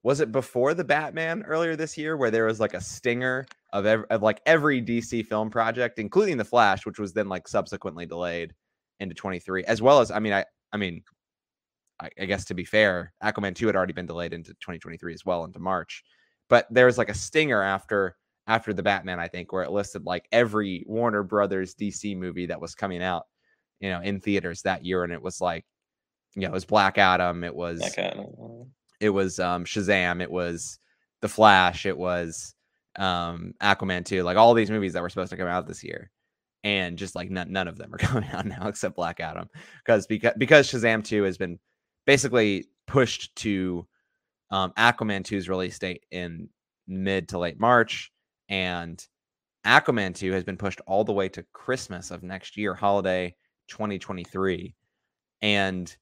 was it before the Batman earlier this year where there was like a stinger of, ev- of like every DC film project, including the Flash, which was then like subsequently delayed into 23, as well as I mean, I I mean, I, I guess to be fair, Aquaman 2 had already been delayed into 2023 as well into March. But there was like a stinger after after the Batman, I think, where it listed like every Warner Brothers DC movie that was coming out you know, in theaters that year, and it was like, you know, it was Black Adam, it was Adam. it was um Shazam, it was The Flash, it was um Aquaman 2, like all these movies that were supposed to come out this year. And just like none, none of them are coming out now except Black Adam. Because because because Shazam 2 has been basically pushed to um Aquaman 2's release date in mid to late March. And Aquaman 2 has been pushed all the way to Christmas of next year, holiday 2023 and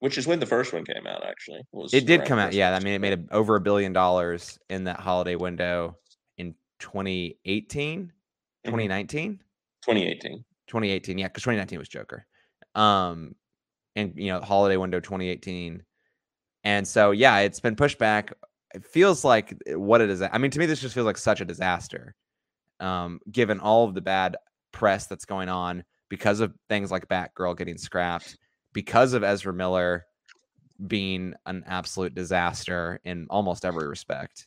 which is when the first one came out actually it did come out yeah i mean it made a, over a billion dollars in that holiday window in 2018 2019 2018 2018 yeah because 2019 was joker um and you know holiday window 2018 And so, yeah, it's been pushed back. It feels like what it is. I mean, to me, this just feels like such a disaster, um, given all of the bad press that's going on because of things like Batgirl getting scrapped, because of Ezra Miller being an absolute disaster in almost every respect,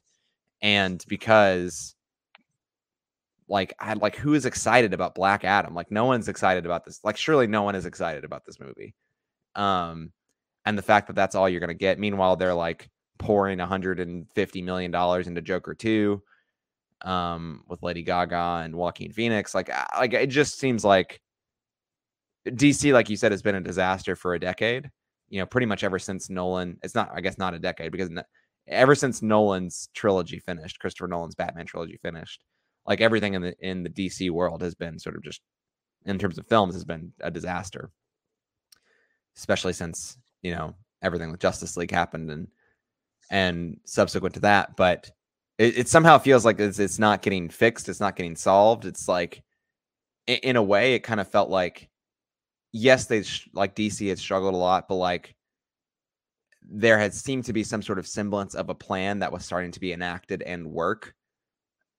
and because like I like who is excited about Black Adam? Like no one's excited about this. Like surely no one is excited about this movie. Um and the fact that that's all you're going to get. Meanwhile, they're like pouring 150 million dollars into Joker 2 um with Lady Gaga and Joaquin Phoenix. Like like it just seems like DC like you said has been a disaster for a decade. You know, pretty much ever since Nolan. It's not I guess not a decade because ever since Nolan's trilogy finished, Christopher Nolan's Batman trilogy finished like everything in the in the DC world has been sort of just in terms of films has been a disaster. Especially since, you know, everything with Justice League happened and and subsequent to that, but it, it somehow feels like it's, it's not getting fixed, it's not getting solved. It's like in, in a way it kind of felt like yes, they sh- like DC had struggled a lot, but like there had seemed to be some sort of semblance of a plan that was starting to be enacted and work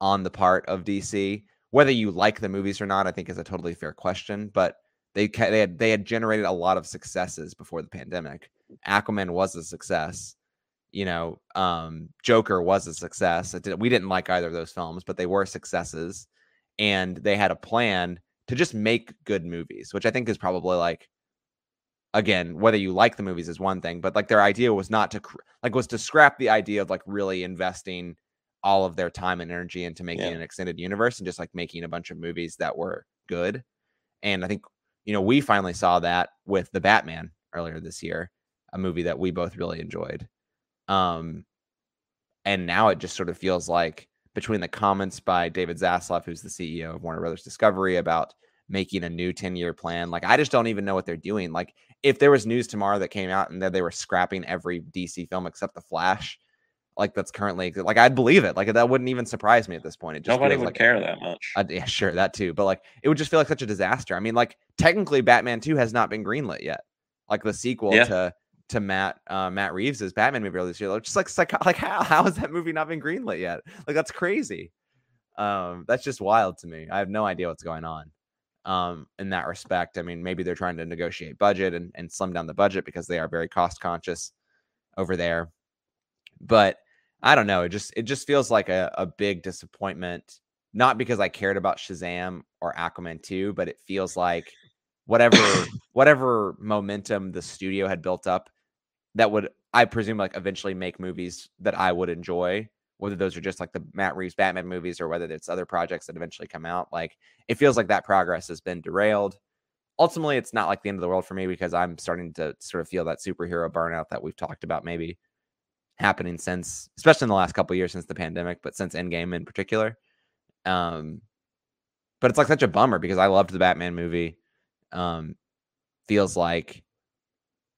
on the part of DC. Whether you like the movies or not, I think is a totally fair question. But they they had they had generated a lot of successes before the pandemic. Aquaman was a success. You know, um, Joker was a success. Did, we didn't like either of those films, but they were successes, and they had a plan to just make good movies, which I think is probably like again whether you like the movies is one thing but like their idea was not to like was to scrap the idea of like really investing all of their time and energy into making yeah. an extended universe and just like making a bunch of movies that were good. And I think, you know, we finally saw that with the Batman earlier this year, a movie that we both really enjoyed. Um, and now it just sort of feels like between the comments by David Zaslav, who's the CEO of Warner Brothers Discovery, about making a new 10 year plan, like I just don't even know what they're doing. Like, if there was news tomorrow that came out and that they were scrapping every DC film except The Flash, like that's currently like I'd believe it. Like that wouldn't even surprise me at this point. It just nobody would like, care that much. Uh, yeah, sure, that too. But like it would just feel like such a disaster. I mean, like technically, Batman Two has not been greenlit yet. Like the sequel yeah. to to Matt uh, Matt Reeves's Batman movie earlier this year. Just like psych- like how how has that movie not been greenlit yet? Like that's crazy. Um, that's just wild to me. I have no idea what's going on. Um, in that respect, I mean, maybe they're trying to negotiate budget and, and slim down the budget because they are very cost conscious over there. But I don't know. It just it just feels like a, a big disappointment. Not because I cared about Shazam or Aquaman 2, but it feels like whatever whatever momentum the studio had built up that would I presume like eventually make movies that I would enjoy, whether those are just like the Matt Reeves Batman movies or whether it's other projects that eventually come out. Like it feels like that progress has been derailed. Ultimately, it's not like the end of the world for me because I'm starting to sort of feel that superhero burnout that we've talked about maybe happening since, especially in the last couple years since the pandemic, but since Endgame in particular. Um, but it's like such a bummer because I loved the Batman movie. Um, feels like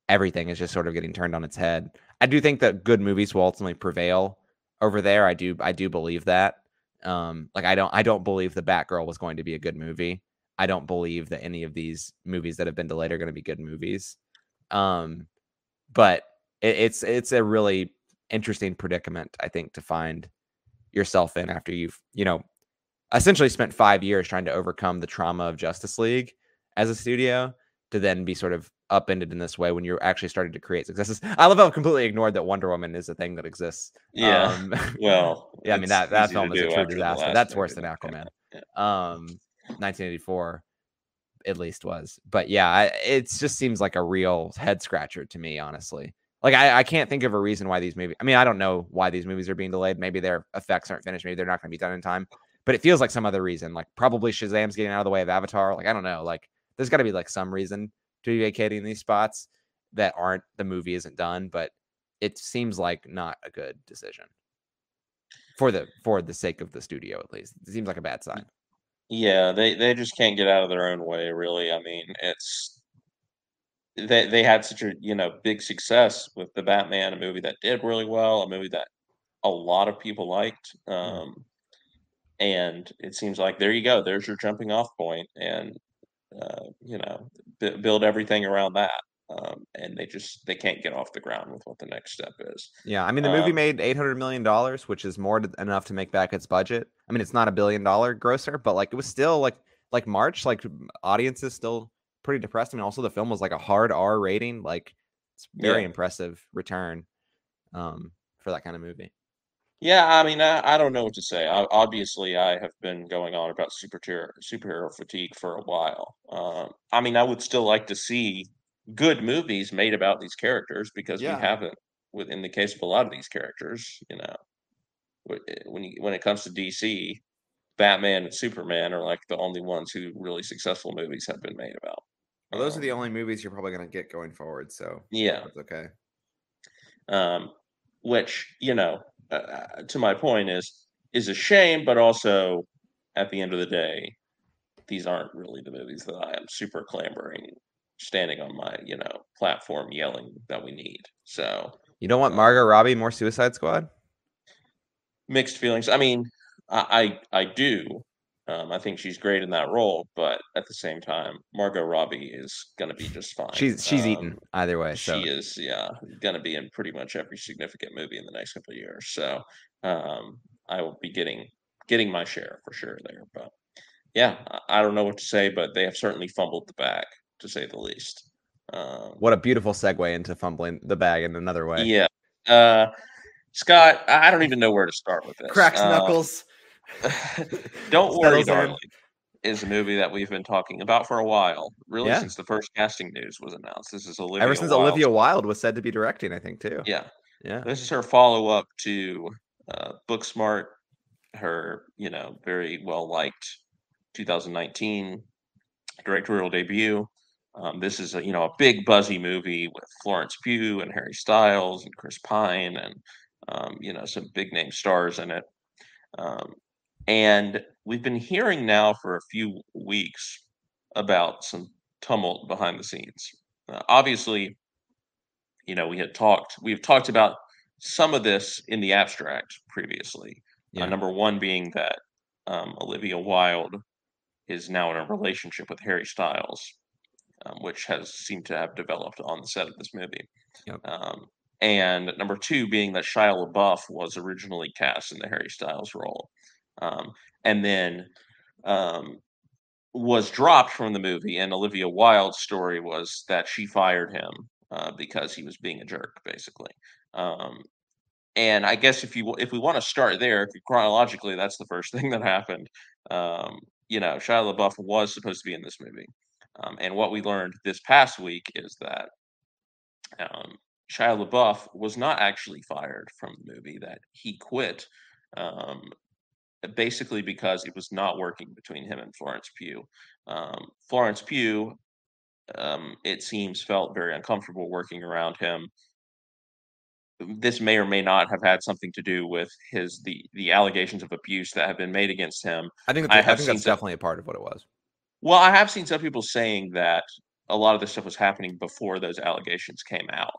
everything is just sort of getting turned on its head. I do think that good movies will ultimately prevail over there. I do, I do believe that. Um, like I don't, I don't believe the Batgirl was going to be a good movie. I don't believe that any of these movies that have been delayed are going to be good movies. Um, but it, it's it's a really interesting predicament, I think, to find yourself in after you've, you know, essentially spent five years trying to overcome the trauma of Justice League as a studio to then be sort of upended in this way when you're actually starting to create successes. I love how I've completely ignored that Wonder Woman is a thing that exists. Yeah. Um, well, yeah, I mean that that film is a true disaster. That's worse than Aquaman. Yeah. Um, 1984 at least was, but yeah, it just seems like a real head scratcher to me, honestly. Like I, I can't think of a reason why these movies. I mean, I don't know why these movies are being delayed. Maybe their effects aren't finished. Maybe they're not going to be done in time. But it feels like some other reason. Like probably Shazam's getting out of the way of Avatar. Like I don't know. Like there's got to be like some reason to be vacating these spots that aren't the movie isn't done. But it seems like not a good decision for the for the sake of the studio at least. It seems like a bad sign. Yeah, they they just can't get out of their own way. Really, I mean, it's they they had such a you know big success with the Batman, a movie that did really well, a movie that a lot of people liked, mm. um, and it seems like there you go, there's your jumping off point, and uh, you know b- build everything around that. um, and they just they can't get off the ground with what the next step is. Yeah, I mean the movie um, made eight hundred million dollars, which is more than enough to make back its budget. I mean, it's not a billion dollar grosser, but like it was still like like March, like audiences still pretty depressed. I mean, also the film was like a hard R rating. Like it's very yeah. impressive return um, for that kind of movie. Yeah, I mean, I, I don't know what to say. I, obviously, I have been going on about superhero superhero fatigue for a while. Um, I mean, I would still like to see good movies made about these characters because yeah. we haven't. Within the case of a lot of these characters, you know, eh, when you, when it comes to DC, Batman and Superman are like the only ones who really successful movies have been made about. Well, those um, are the only movies you're probably going to get going forward. So yeah, that's okay. Um, which you know, uh, uh, to my point is is a shame, but also at the end of the day, these aren't really the movies that I am super clamoring standing on my you know platform yelling that we need. So you don't want Margot Robbie more Suicide Squad? Mixed feelings. I mean, I I, I do. Um, I think she's great in that role, but at the same time, Margot Robbie is going to be just fine. She's she's um, eaten either way. So. She is, yeah, going to be in pretty much every significant movie in the next couple of years. So um, I will be getting getting my share for sure there. But yeah, I, I don't know what to say, but they have certainly fumbled the bag to say the least. Um, what a beautiful segue into fumbling the bag in another way. Yeah. Uh, Scott, I don't even know where to start with this. Cracks uh, knuckles. don't worry, darling. Is a movie that we've been talking about for a while, really yeah. since the first casting news was announced. This is Olivia. Ever since Wilde. Olivia Wilde was said to be directing, I think too. Yeah, yeah. This is her follow up to uh, Booksmart, her you know very well liked 2019 directorial debut. Um, this is a you know a big buzzy movie with Florence Pugh and Harry Styles and Chris Pine and um, you know some big name stars in it. Um, and we've been hearing now for a few weeks about some tumult behind the scenes. Uh, obviously, you know we had talked we've talked about some of this in the abstract previously. Uh, yeah. Uh, number one being that um, Olivia Wilde is now in a relationship with Harry Styles um, which has seemed to have developed on the set of this movie. Yep. Um, and number two being that Shia LaBeouf was originally cast in the Harry Styles role, um, and then um, was dropped from the movie. And Olivia Wilde's story was that she fired him uh, because he was being a jerk, basically. Um, and I guess if you if we want to start there chronologically, that's the first thing that happened. Um, you know, Shia LaBeouf was supposed to be in this movie. Um, and what we learned this past week is that um, Shia LaBeouf was not actually fired from the movie; that he quit, um, basically because it was not working between him and Florence Pugh. Um, Florence Pugh, um, it seems, felt very uncomfortable working around him. This may or may not have had something to do with his the the allegations of abuse that have been made against him. I think I, I think that's definitely a part of what it was. Well, I have seen some people saying that a lot of this stuff was happening before those allegations came out.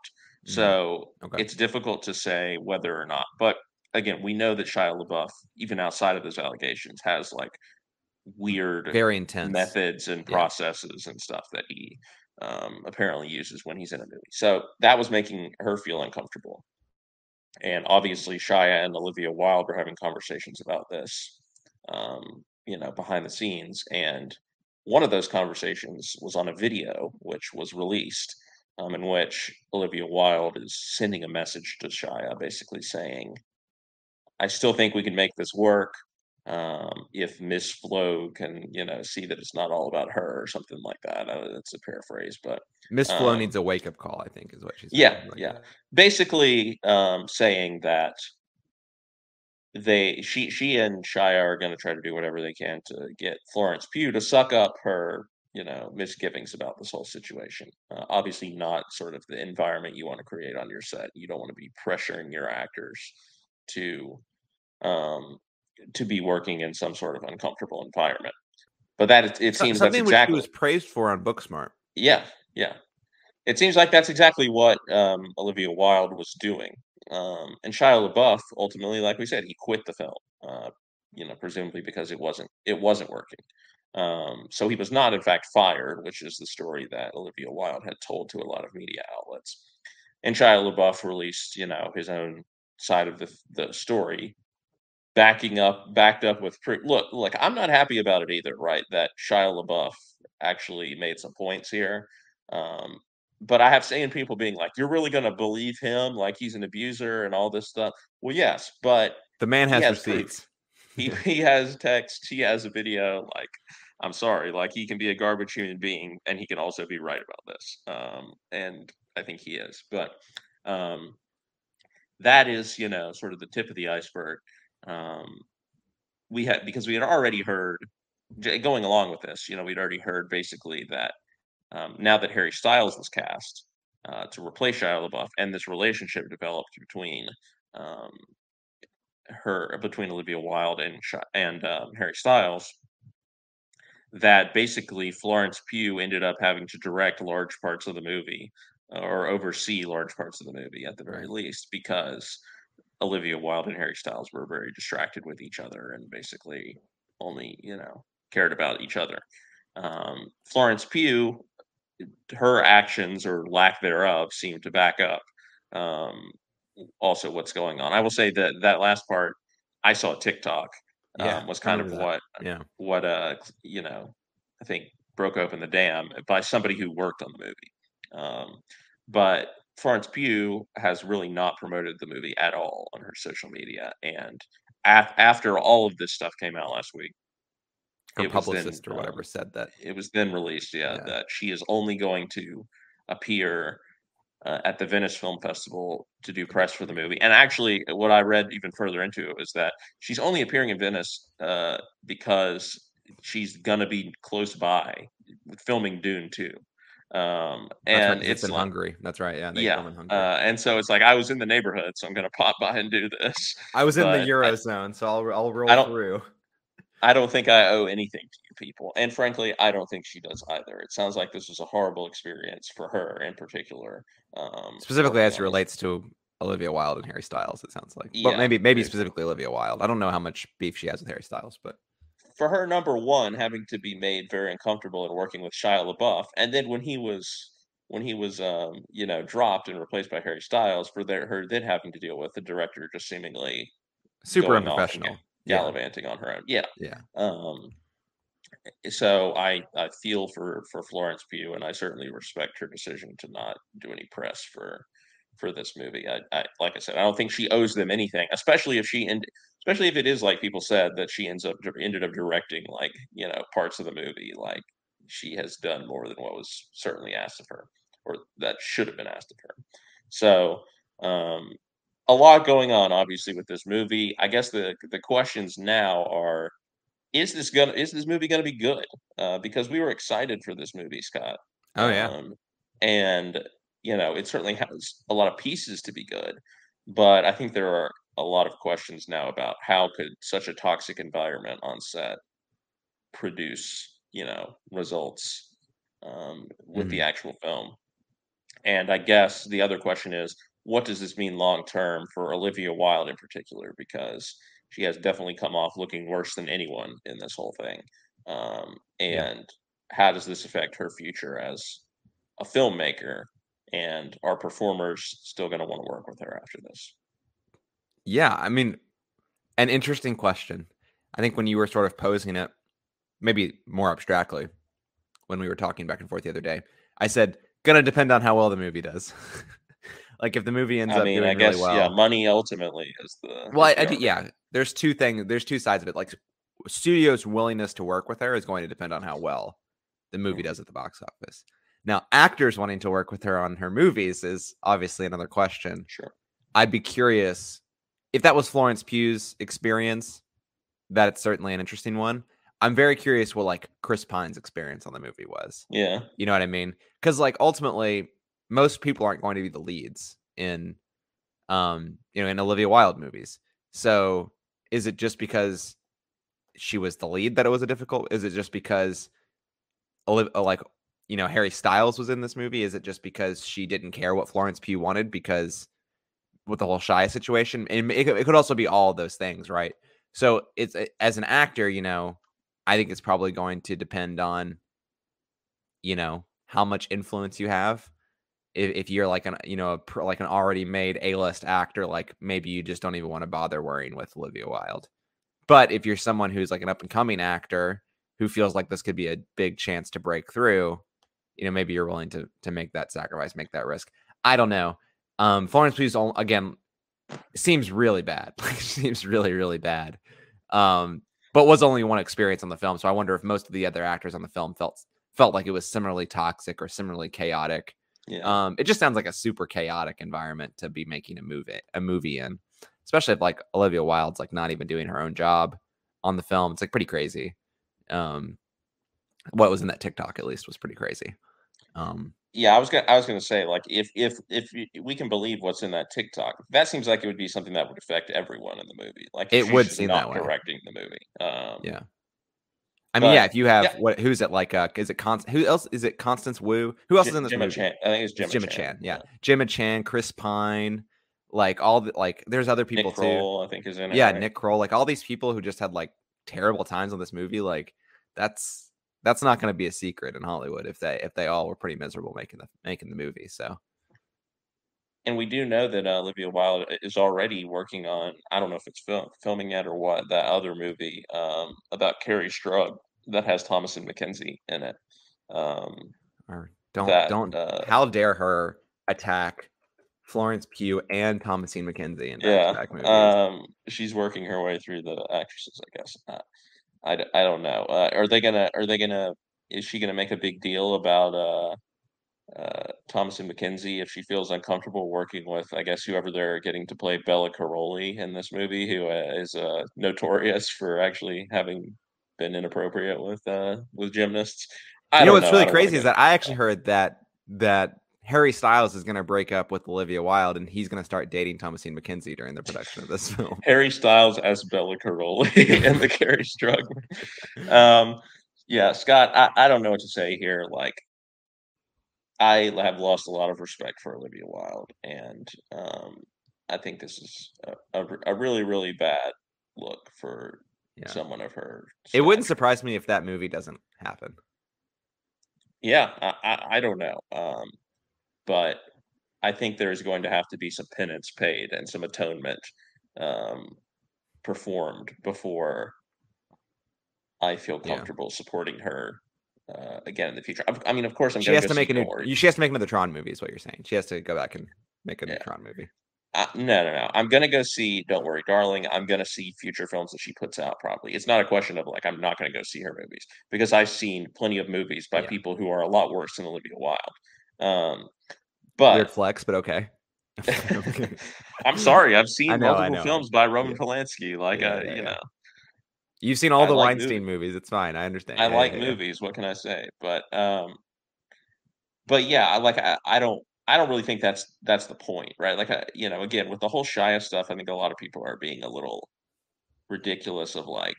Mm-hmm. So okay. it's difficult to say whether or not. But again, we know that Shia LaBeouf, even outside of those allegations, has like weird, very intense methods and processes yeah. and stuff that he um, apparently uses when he's in a movie. So that was making her feel uncomfortable. And obviously, Shia and Olivia Wilde were having conversations about this, um, you know, behind the scenes. And one of those conversations was on a video which was released, um, in which Olivia Wilde is sending a message to Shia, basically saying, "I still think we can make this work. Um, if Miss Flo can, you know, see that it's not all about her or something like that. Uh, that's a paraphrase, but Miss Flo um, needs a wake up call. I think is what she's. Yeah, like yeah. That. Basically, um, saying that they she she and Shia are going to try to do whatever they can to get Florence Pugh to suck up her you know misgivings about this whole situation. Uh, obviously, not sort of the environment you want to create on your set. You don't want to be pressuring your actors to um to be working in some sort of uncomfortable environment. But that it, it seems something that's exactly which he was praised for on Booksmart. Yeah, yeah. It seems like that's exactly what um, Olivia Wilde was doing. Um, and Shia LaBeouf ultimately, like we said, he quit the film. Uh, you know, presumably because it wasn't it wasn't working. Um, so he was not, in fact, fired, which is the story that Olivia Wilde had told to a lot of media outlets. And Shia LaBeouf released, you know, his own side of the the story, backing up, backed up with pre- look, look. I'm not happy about it either, right? That Shia LaBeouf actually made some points here. Um, but I have seen people being like, "You're really going to believe him? Like he's an abuser and all this stuff?" Well, yes, but the man has, has receipts. He he has text. He has a video. Like I'm sorry, like he can be a garbage human being, and he can also be right about this. Um, and I think he is, but um, that is, you know, sort of the tip of the iceberg. Um, we had because we had already heard going along with this, you know, we'd already heard basically that um, now that Harry Styles was cast uh, to replace Shia LaBeouf, and this relationship developed between um, her between Olivia Wilde and and um, Harry Styles that basically Florence Pugh ended up having to direct large parts of the movie or oversee large parts of the movie at the very least because Olivia Wilde and Harry Styles were very distracted with each other and basically only you know cared about each other. Um, Florence Pugh, her actions or lack thereof seem to back up um, also what's going on. I will say that that last part I saw TikTok yeah, um, was kind of what yeah what uh you know I think broke open the dam by somebody who worked on the movie. Um, but Florence Pugh has really not promoted the movie at all on her social media, and af- after all of this stuff came out last week, her publicist then, or whatever um, said that it was then released. Yeah, yeah, that she is only going to appear uh, at the Venice Film Festival to do press for the movie. And actually, what I read even further into it was that she's only appearing in Venice uh, because she's gonna be close by filming Dune too. Um, and right, it's, in like, Hungary. That's right. Yeah. yeah. Uh, and so it's like I was in the neighborhood, so I'm gonna pop by and do this. I was in the eurozone, I, so I'll I'll roll through. I don't think I owe anything to you people. And frankly, I don't think she does either. It sounds like this was a horrible experience for her in particular. Um, specifically as it relates to Olivia Wilde and Harry Styles, it sounds like. Yeah, but maybe maybe specifically Olivia Wilde. I don't know how much beef she has with Harry Styles, but for her number one having to be made very uncomfortable in working with Shia LaBeouf, and then when he was when he was um, you know dropped and replaced by Harry Styles, for their, her then having to deal with the director just seemingly super unprofessional gallivanting yeah. on her own. Yeah. Yeah. Um, so I I feel for for Florence Pugh, and I certainly respect her decision to not do any press for for this movie. I, I like I said, I don't think she owes them anything, especially if she and especially if it is like people said that she ends up ended up directing like you know parts of the movie. Like she has done more than what was certainly asked of her, or that should have been asked of her. So um, a lot going on, obviously, with this movie. I guess the the questions now are: Is this gonna is this movie gonna be good? Uh, because we were excited for this movie, Scott. Oh yeah, um, and you know it certainly has a lot of pieces to be good, but I think there are a lot of questions now about how could such a toxic environment on set produce you know results um, with mm-hmm. the actual film. And I guess the other question is what does this mean long term for Olivia Wilde in particular? Because she has definitely come off looking worse than anyone in this whole thing. Um, and yeah. how does this affect her future as a filmmaker? And are performers still going to want to work with her after this? Yeah, I mean, an interesting question. I think when you were sort of posing it, maybe more abstractly, when we were talking back and forth the other day, I said, gonna depend on how well the movie does. Like if the movie ends I up doing I guess really well, yeah, money ultimately is the well. I, I yeah, there's two things. There's two sides of it. Like studios' willingness to work with her is going to depend on how well the movie mm-hmm. does at the box office. Now, actors wanting to work with her on her movies is obviously another question. Sure. I'd be curious if that was Florence Pugh's experience. That's certainly an interesting one. I'm very curious what like Chris Pine's experience on the movie was. Yeah. You know what I mean? Because like ultimately, most people aren't going to be the leads in um you know in Olivia Wilde movies. So is it just because she was the lead that it was a difficult is it just because Olivia, like you know Harry Styles was in this movie is it just because she didn't care what Florence Pugh wanted because with the whole Shia situation and it, it could also be all those things right so it's eh, as an actor you know I think it's probably going to depend on, you know, how much influence you have. If, if you're like an you know a, like an already made A list actor, like maybe you just don't even want to bother worrying with Olivia Wilde. But if you're someone who's like an up and coming actor who feels like this could be a big chance to break through, you know, maybe you're willing to to make that sacrifice, make that risk. I don't know. Um, Florence Pugh again seems really bad. Like seems really really bad. Um, but was only one experience on the film, so I wonder if most of the other actors on the film felt felt like it was similarly toxic or similarly chaotic. Yeah. Um, it just sounds like a super chaotic environment to be making a movie a movie in, especially if like Olivia Wilde's like not even doing her own job on the film. It's like pretty crazy. Um, what was in that TikTok at least was pretty crazy. Um, yeah, I was gonna I was gonna say like if if if we can believe what's in that TikTok, that seems like it would be something that would affect everyone in the movie. Like it would seem that way. Correcting the movie. Um, yeah. I mean, but, yeah. If you have yeah. what? Who's it? Like, uh, is it Const? Who else is it? Constance Wu. Who else J- is in this movie? Chan. I think it's Gemma, Gemma Chan. Chan. Yeah, Gemma Chan, Chris Pine, like all the like. There's other people Nick Kroll, too. I think is in it. Yeah, right? Nick Kroll. Like all these people who just had like terrible times on this movie. Like that's that's not going to be a secret in Hollywood if they if they all were pretty miserable making the making the movie. So, and we do know that uh, Olivia Wilde is already working on I don't know if it's film, filming yet or what that other movie um, about Kerri Strug that has Thomasin McKenzie in it. Um, or don't that, don't uh, how dare her attack Florence Pugh and Thomasin McKenzie in yeah, um, she's working her way through the actresses, I guess. I, I don't know. Uh, are they gonna? Are they gonna? Is she gonna make a big deal about uh, uh, Thomasin McKenzie if she feels uncomfortable working with? I guess whoever they're getting to play Bela Karolyi in this movie, who uh, is uh, notorious for actually having been inappropriate with uh, with gymnasts. I you know what's know. really crazy is that I actually heard that that Harry Styles is going to break up with Olivia Wilde and he's going to start dating Thomasin McKenzie during the production of this film. Harry Styles as Bela Karolyi and the Kerri Strug. Um, yeah, Scott, I, I don't know what to say here. Like, I have lost a lot of respect for Olivia Wilde, and um, I think this is a, a, a really, really bad look for yeah. someone of her. Stature. It wouldn't surprise me if that movie doesn't happen. Yeah, I, I, I don't know. Um, but I think there is going to have to be some penance paid and some atonement um, performed before I feel comfortable yeah. supporting her uh, again in the future. I, I mean, of course, I'm. She has to make a new. She has to make another Tron movie. Is what you're saying? She has to go back and make a new Tron movie. Uh, no, no, no. I'm gonna go see Don't Worry, Darling. I'm gonna see future films that she puts out. Probably, it's not a question of like I'm not gonna go see her movies because I've seen plenty of movies by yeah. people who are a lot worse than Olivia Wilde. Um, but weird flex, but okay. I'm sorry. I've seen know, multiple films by Roman yeah. Polanski. Like, yeah, uh, yeah, you know, you've seen all I the like Weinstein movies. movies. It's fine. I understand. I like movies. What can I say? But, um, but yeah, I like. I, I don't. I don't really think that's that's the point, right? Like, I, you know, again with the whole Shia stuff, I think a lot of people are being a little ridiculous of like,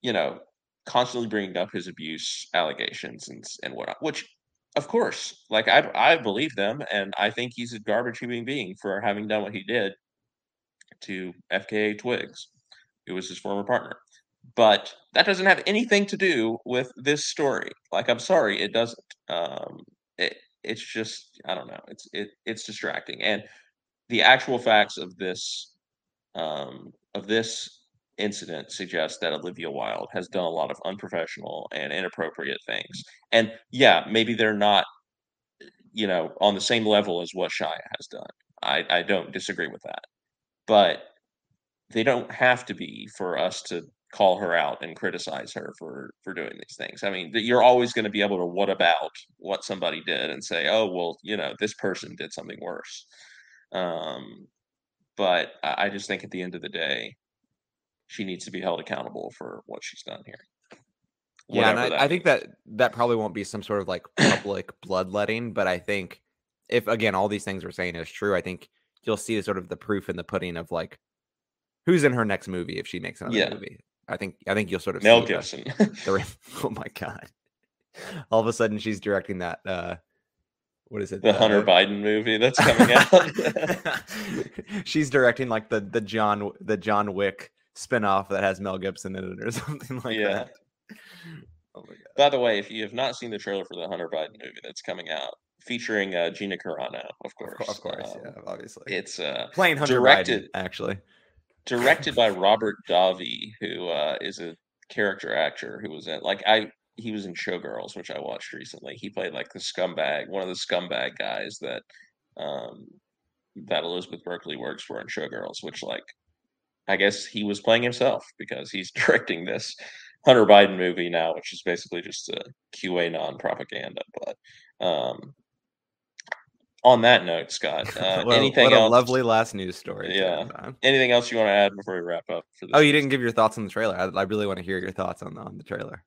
you know, constantly bringing up his abuse allegations and and whatnot, which of course, like I I believe them, and I think he's a garbage human being for having done what he did to FKA Twigs, who was his former partner. But that doesn't have anything to do with this story. Like I'm sorry, it doesn't. Um, it it's just I don't know. It's it it's distracting, and the actual facts of this um, of this incident suggests that Olivia Wilde has done a lot of unprofessional and inappropriate things. And yeah, maybe they're not, you know, on the same level as what Shia has done. I, I don't disagree with that. But they don't have to be for us to call her out and criticize her for for doing these things. I mean, you're always going to be able to what about what somebody did and say, "Oh, well, you know, this person did something worse." Um, but I just think at the end of the day, she needs to be held accountable for what she's done here. Yeah, and I, I think that that probably won't be some sort of like public bloodletting, but I think if again all these things we're saying is true, I think you'll see sort of the proof in the pudding of like who's in her next movie if she makes another yeah. movie. I think I think you'll sort of Mel Gibson. The, oh my god! All of a sudden, she's directing that. uh what is it? The uh, Hunter Biden movie that's coming out. she's directing like the the John the John Wick spinoff that has Mel Gibson in it or something like yeah. that. oh By the way, if you have not seen the trailer for the Hunter Biden movie that's coming out, featuring uh, Gina Carano, of course, of course, um, yeah, obviously, it's uh, playing Hunter directed, Biden, actually, directed by Robert Davi, who uh, is a character actor who was in like I he was in Showgirls, which I watched recently. He played like the scumbag, one of the scumbag guys that um that Elizabeth Berkley works for in Showgirls, which like I guess he was playing himself because he's directing this Hunter Biden movie now, which is basically just a QAnon propaganda. But um, on that note, Scott, uh, what, anything what else? lovely last news story. Yeah. Anything else you want to add before we wrap up? Oh, you didn't give your thoughts on the trailer. I, I really want to hear your thoughts on the, on the trailer.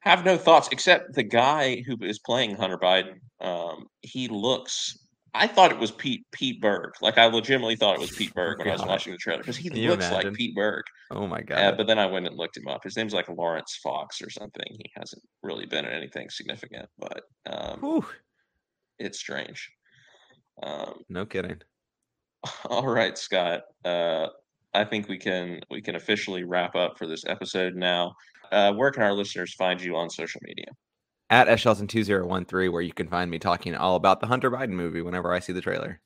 Have no thoughts except the guy who is playing Hunter Biden. Um, he looks I thought it was Pete Pete Berg. Like I legitimately thought it was Pete Berg when I was watching the trailer because he Can looks like Pete Berg. Oh my uh, god! Uh, but then I went and looked him up. His name's like Laurence Fox or something. He hasn't really been in anything significant, but um, it's strange. Um, no kidding. All right, Scott. Uh, I think we can we can officially wrap up for this episode now. Uh, where can our listeners find you on social media? At Eshelton2013, where you can find me talking all about the Hunter Biden movie whenever I see the trailer.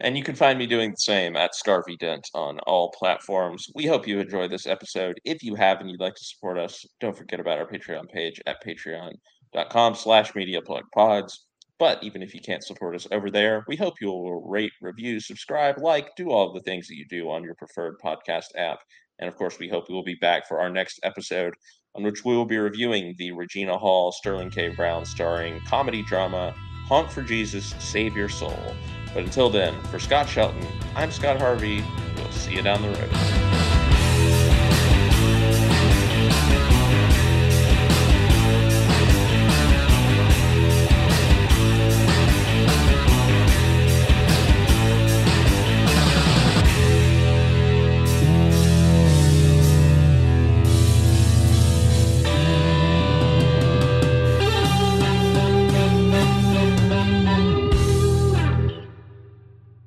And you can find me doing the same at Scarvy Dent on all platforms. We hope you enjoyed this episode. If you have and you'd like to support us, don't forget about our Patreon page at patreon.com slash mediaplugpods. But even if you can't support us over there, we hope you will rate, review, subscribe, like, do all the things that you do on your preferred podcast app. And of course, we hope you will be back for our next episode on which we will be reviewing the Regina Hall Sterling K. Brown starring comedy drama Honk for Jesus, Save Your Soul. But until then, for Scott Shelton, I'm Scott Harvey. We'll see you down the road.